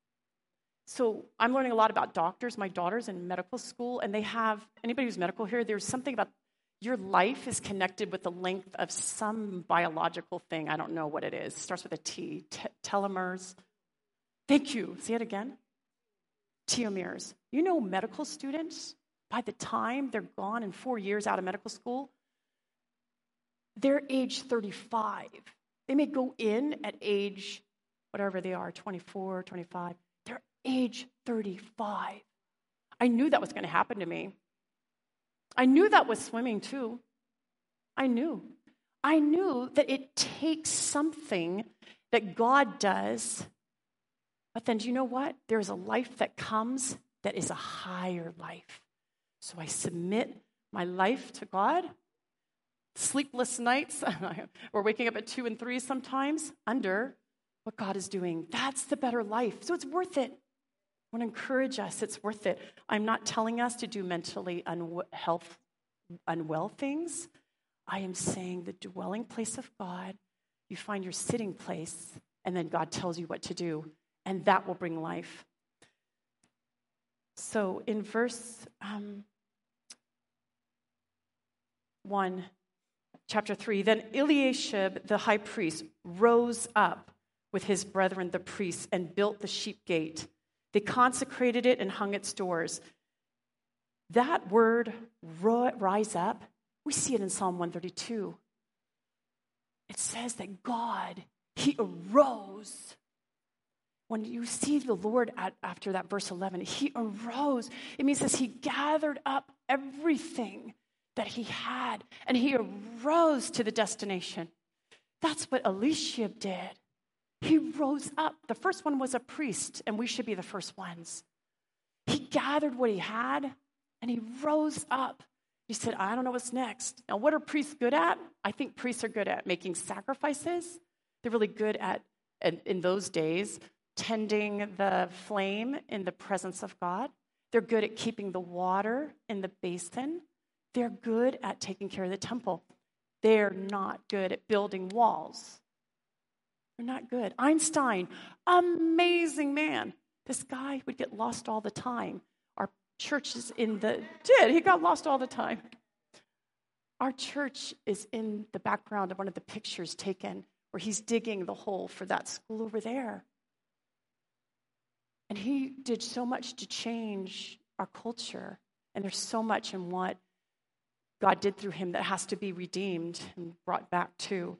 So I'm learning a lot about doctors. My daughter's in medical school, and they have anybody who's medical here, there's something about your life is connected with the length of some biological thing. I don't know what it is. It starts with a T. T- telomeres. Thank you. See it again. Telomeres. You know, medical students by the time they're gone in four years out of medical school, they're age 35. They may go in at age whatever they are 24, 25. They're age 35. I knew that was going to happen to me. I knew that was swimming too. I knew. I knew that it takes something that God does. But then, do you know what? There's a life that comes that is a higher life. So I submit my life to God. Sleepless nights, <laughs> we're waking up at two and three sometimes under what God is doing. That's the better life. So it's worth it. I want to encourage us, it's worth it. I'm not telling us to do mentally unhealth, unwell things. I am saying the dwelling place of God, you find your sitting place, and then God tells you what to do, and that will bring life. So in verse um, 1, chapter 3, then Eliashib the high priest rose up with his brethren the priests and built the sheep gate. They consecrated it and hung its doors. That word, rise up, we see it in Psalm 132. It says that God, He arose. When you see the Lord at, after that verse 11, He arose. It means that He gathered up everything that he had, and he arose to the destination. That's what Eliashib did. He rose up. The first one was a priest, and we should be the first ones. He gathered what he had, and he rose up. He said, I don't know what's next. Now, what are priests good at? I think priests are good at making sacrifices. They're really good at, in those days, tending the flame in the presence of God. They're good at keeping the water in the basin. They're good at taking care of the temple. They're not good at building walls. They're not good. Einstein, amazing man. This guy would get lost all the time. Our church is in the, did, he got lost all the time. Our church is in the background of one of the pictures taken where he's digging the hole for that school over there. And he did so much to change our culture. And there's so much in what God did through him that has to be redeemed and brought back too.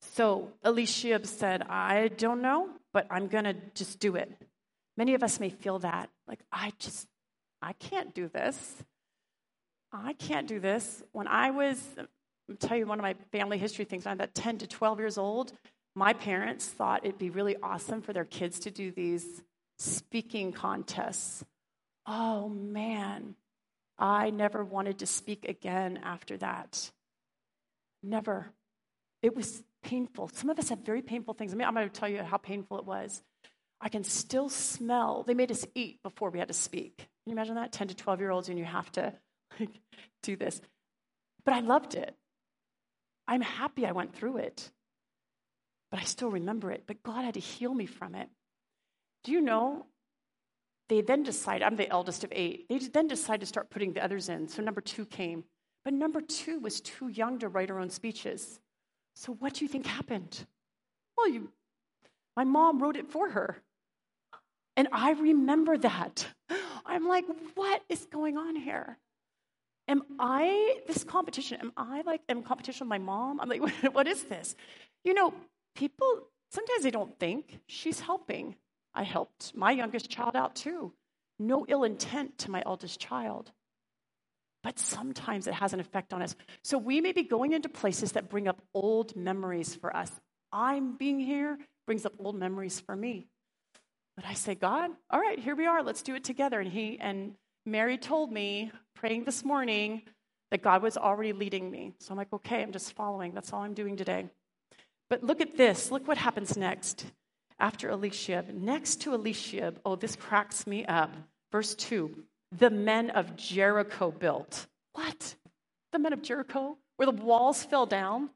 So Eliashib said, I don't know, but I'm going to just do it. Many of us may feel that. Like, I just, I can't do this. I can't do this. When I was, I'll tell you one of my family history things, I'm about 10 to 12 years old, my parents thought it'd be really awesome for their kids to do these speaking contests. Oh, man. I never wanted to speak again after that. Never. It was painful. Some of us have very painful things. I mean, I'm going to tell you how painful it was. I can still smell. They made us eat before we had to speak. Can you imagine that? 10 to 12 year olds, and you have to like, <laughs> do this. But I loved it. I'm happy I went through it, but I still remember it. But God had to heal me from it. Do you know? They then decide, I'm the eldest of eight. They then decide to start putting the others in. So number two came. But number two was too young to write her own speeches. So what do you think happened? Well, you, my mom wrote it for her. And I remember that. <gasps> I'm like, what is going on here? Am I this competition? Am I like in competition with my mom? I'm like, <laughs> what is this? You know, people sometimes they don't think she's helping. I helped my youngest child out too. No ill intent to my eldest child. But sometimes it has an effect on us. So we may be going into places that bring up old memories for us. I'm being here brings up old memories for me. But I say, God, all right, here we are. Let's do it together. And he and Mary told me, praying this morning, that God was already leading me. So I'm like, okay, I'm just following. That's all I'm doing today. But look at this. Look what happens next after Eliashib. Next to Eliashib, oh, this cracks me up. Verse 2 the men of Jericho built. What? The men of Jericho? Where the walls fell down?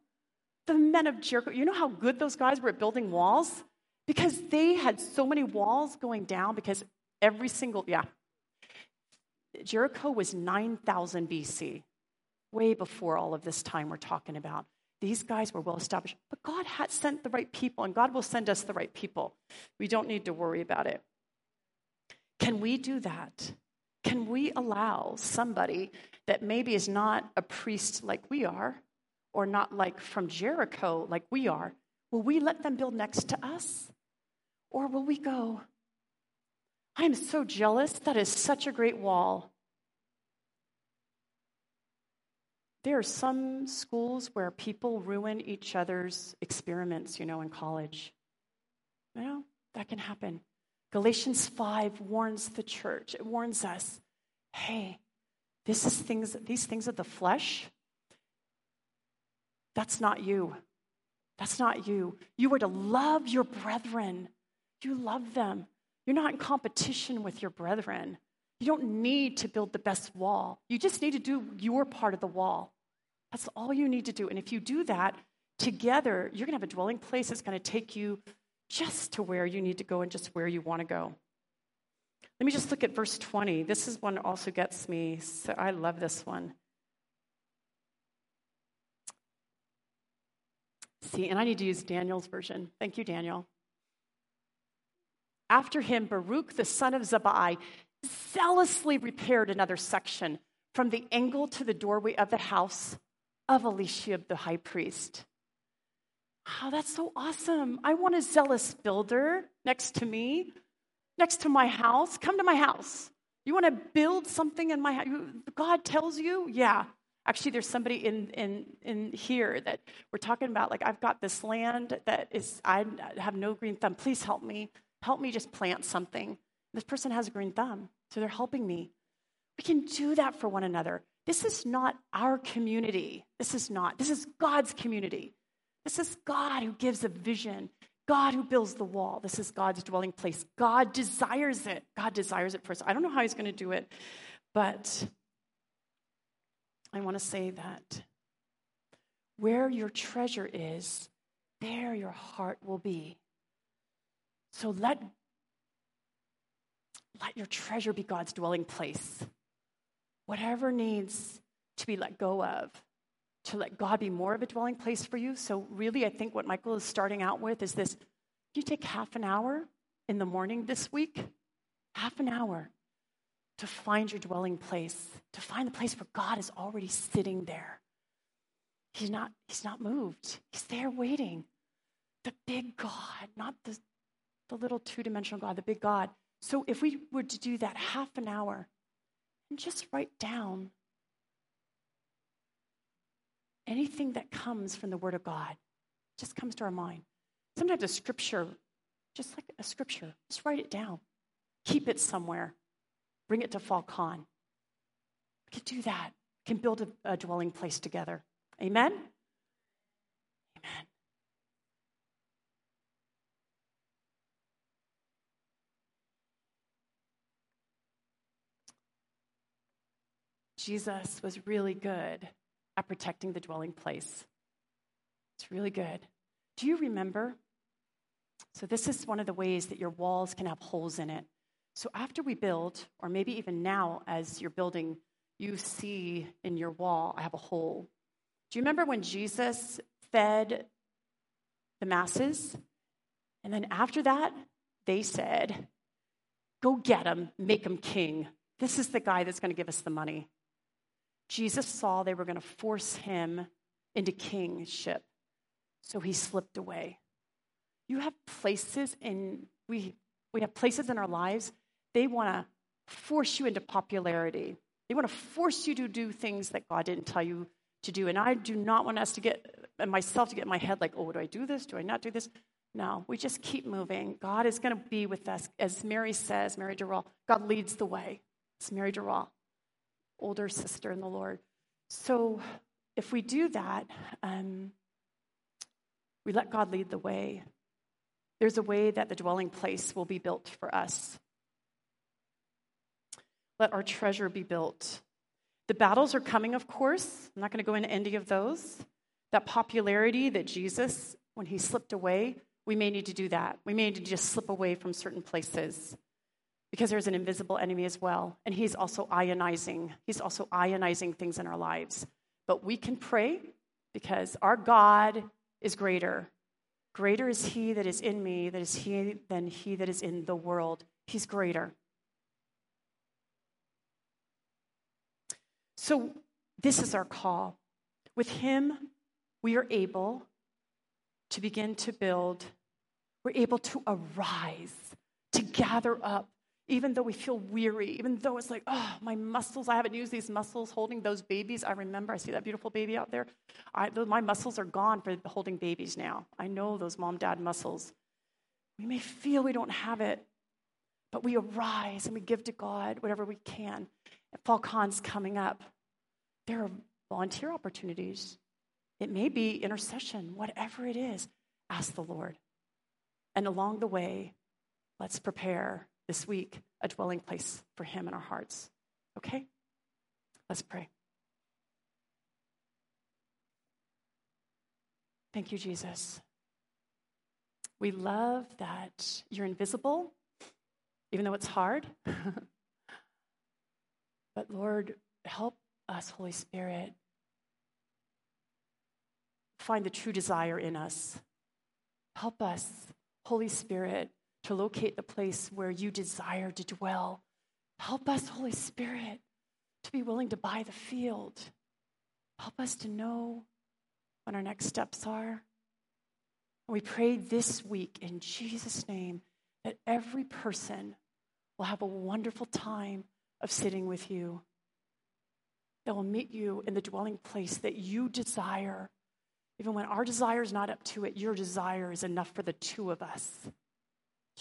The men of Jericho. You know how good those guys were at building walls? Because they had so many walls going down, because every single, yeah, Jericho was 9,000 BC, way before all of this time we're talking about. These guys were well established, but God had sent the right people, and God will send us the right people. We don't need to worry about it. Can we do that? Can we allow somebody that maybe is not a priest like we are, or not like from Jericho like we are, will we let them build next to us? Or will we go, I am so jealous. That is such a great wall. There are some schools where people ruin each other's experiments, you know, in college. You know, that can happen. Galatians 5 warns the church, it warns us hey, this is things, these things of the flesh, that's not you. That's not you. You are to love your brethren. You love them. You're not in competition with your brethren. You don't need to build the best wall. You just need to do your part of the wall. That's all you need to do. And if you do that together, you're going to have a dwelling place that's going to take you just to where you need to go and just where you want to go. Let me just look at verse 20. This is one also gets me. So I love this one. See, and I need to use Daniel's version. Thank you, Daniel. After him, Baruch the son of Zabbai zealously repaired another section from the angle to the doorway of the house of Eliashib the high priest. Oh, that's so awesome. I want a zealous builder next to me, next to my house. Come to my house. You want to build something in my house? God tells you? Yeah. Actually, there's somebody in, in, in here that we're talking about. Like, I've got this land that is, I have no green thumb. Please help me. Help me just plant something. This person has a green thumb, so they're helping me. We can do that for one another. This is not our community. This is not. This is God's community. This is God who gives a vision, God who builds the wall. This is God's dwelling place. God desires it. God desires it for us. I don't know how He's going to do it, but I want to say that where your treasure is, there your heart will be. So let, let your treasure be God's dwelling place. Whatever needs to be let go of, to let God be more of a dwelling place for you. So, really, I think what Michael is starting out with is this you take half an hour in the morning this week, half an hour to find your dwelling place, to find the place where God is already sitting there. He's not, he's not moved, he's there waiting. The big God, not the the little two dimensional God, the big God. So if we were to do that half an hour and just write down anything that comes from the Word of God, just comes to our mind. Sometimes a scripture, just like a scripture, just write it down. Keep it somewhere. Bring it to Falcon. We can do that. We can build a, a dwelling place together. Amen? Amen. Jesus was really good at protecting the dwelling place. It's really good. Do you remember? So, this is one of the ways that your walls can have holes in it. So, after we build, or maybe even now as you're building, you see in your wall, I have a hole. Do you remember when Jesus fed the masses? And then after that, they said, Go get him, make him king. This is the guy that's going to give us the money. Jesus saw they were going to force him into kingship, so he slipped away. You have places in we we have places in our lives they want to force you into popularity. They want to force you to do things that God didn't tell you to do. And I do not want us to get and myself to get in my head like, oh, do I do this? Do I not do this? No, we just keep moving. God is going to be with us. As Mary says, Mary Durrell, God leads the way. It's Mary Durrell, older sister in the Lord. So if we do that, um, we let God lead the way. There's a way that the dwelling place will be built for us. Let our treasure be built. The battles are coming, of course. I'm not going to go into any of those. That popularity that Jesus, when he slipped away, we may need to do that. We may need to just slip away from certain places because there's an invisible enemy as well. And he's also ionizing. He's also ionizing things in our lives. But we can pray because our God is greater. Greater is he that is in me that is he than he that is in the world. He's greater. So this is our call. With him, we are able to begin to build. We're able to arise, to gather up, even though we feel weary, even though it's like, oh, my muscles, I haven't used these muscles holding those babies. I remember, I see that beautiful baby out there. I, my muscles are gone for holding babies now. I know those mom dad muscles. We may feel we don't have it, but we arise and we give to God whatever we can. Fall Con's coming up. There are volunteer opportunities. It may be intercession, whatever it is, ask the Lord. And along the way, let's prepare this week a dwelling place for Him in our hearts. Okay? Let's pray. Thank you, Jesus. We love that you're invisible, even though it's hard. <laughs> but Lord, help us, Holy Spirit, find the true desire in us. Help us, Holy Spirit, to locate the place where you desire to dwell. Help us, Holy Spirit, to be willing to buy the field. Help us to know what our next steps are. We pray this week in Jesus' name that every person will have a wonderful time of sitting with you. That will meet you in the dwelling place that you desire even when our desire is not up to it, your desire is enough for the two of us.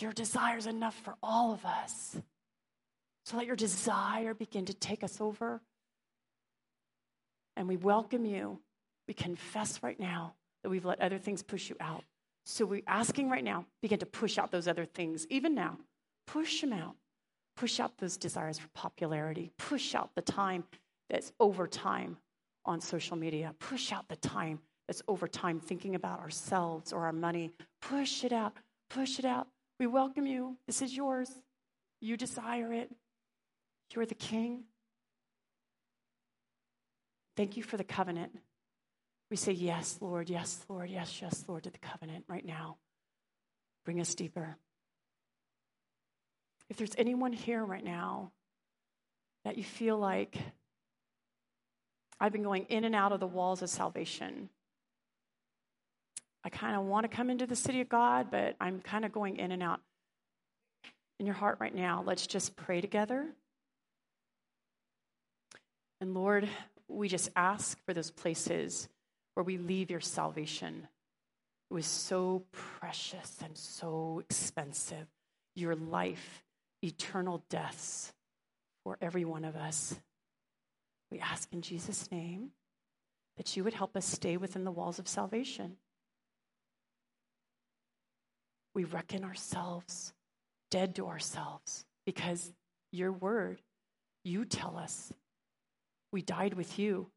Your desire is enough for all of us. So let your desire begin to take us over. And we welcome you. We confess right now that we've let other things push you out. So we're asking right now, begin to push out those other things, even now. Push them out. Push out those desires for popularity. Push out the time that's overtime on social media. Push out the time that's over time thinking about ourselves or our money. Push it out. Push it out. We welcome you. This is yours. You desire it. You're the king. Thank you for the covenant. We say, Yes, Lord, yes, Lord, yes, yes, Lord, to the covenant right now. Bring us deeper. If there's anyone here right now that you feel like I've been going in and out of the walls of salvation, I kind of want to come into the city of God, but I'm kind of going in and out. In your heart right now, let's just pray together. And Lord, we just ask for those places where we leave your salvation. It was so precious and so expensive. Your life, eternal deaths for every one of us. We ask in Jesus' name that you would help us stay within the walls of salvation we reckon ourselves dead to ourselves because your word, you tell us we died with you.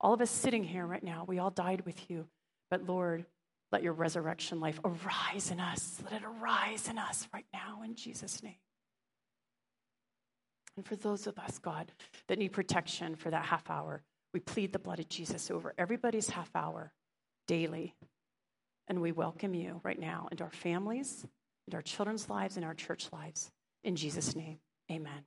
All of us sitting here right now, we all died with you. But Lord, let your resurrection life arise in us. Let it arise in us right now in Jesus' name. And for those of us, God, that need protection for that half hour, we plead the blood of Jesus over everybody's half hour daily. And we welcome you right now into our families, into our children's lives, and our church lives. In Jesus' name, amen.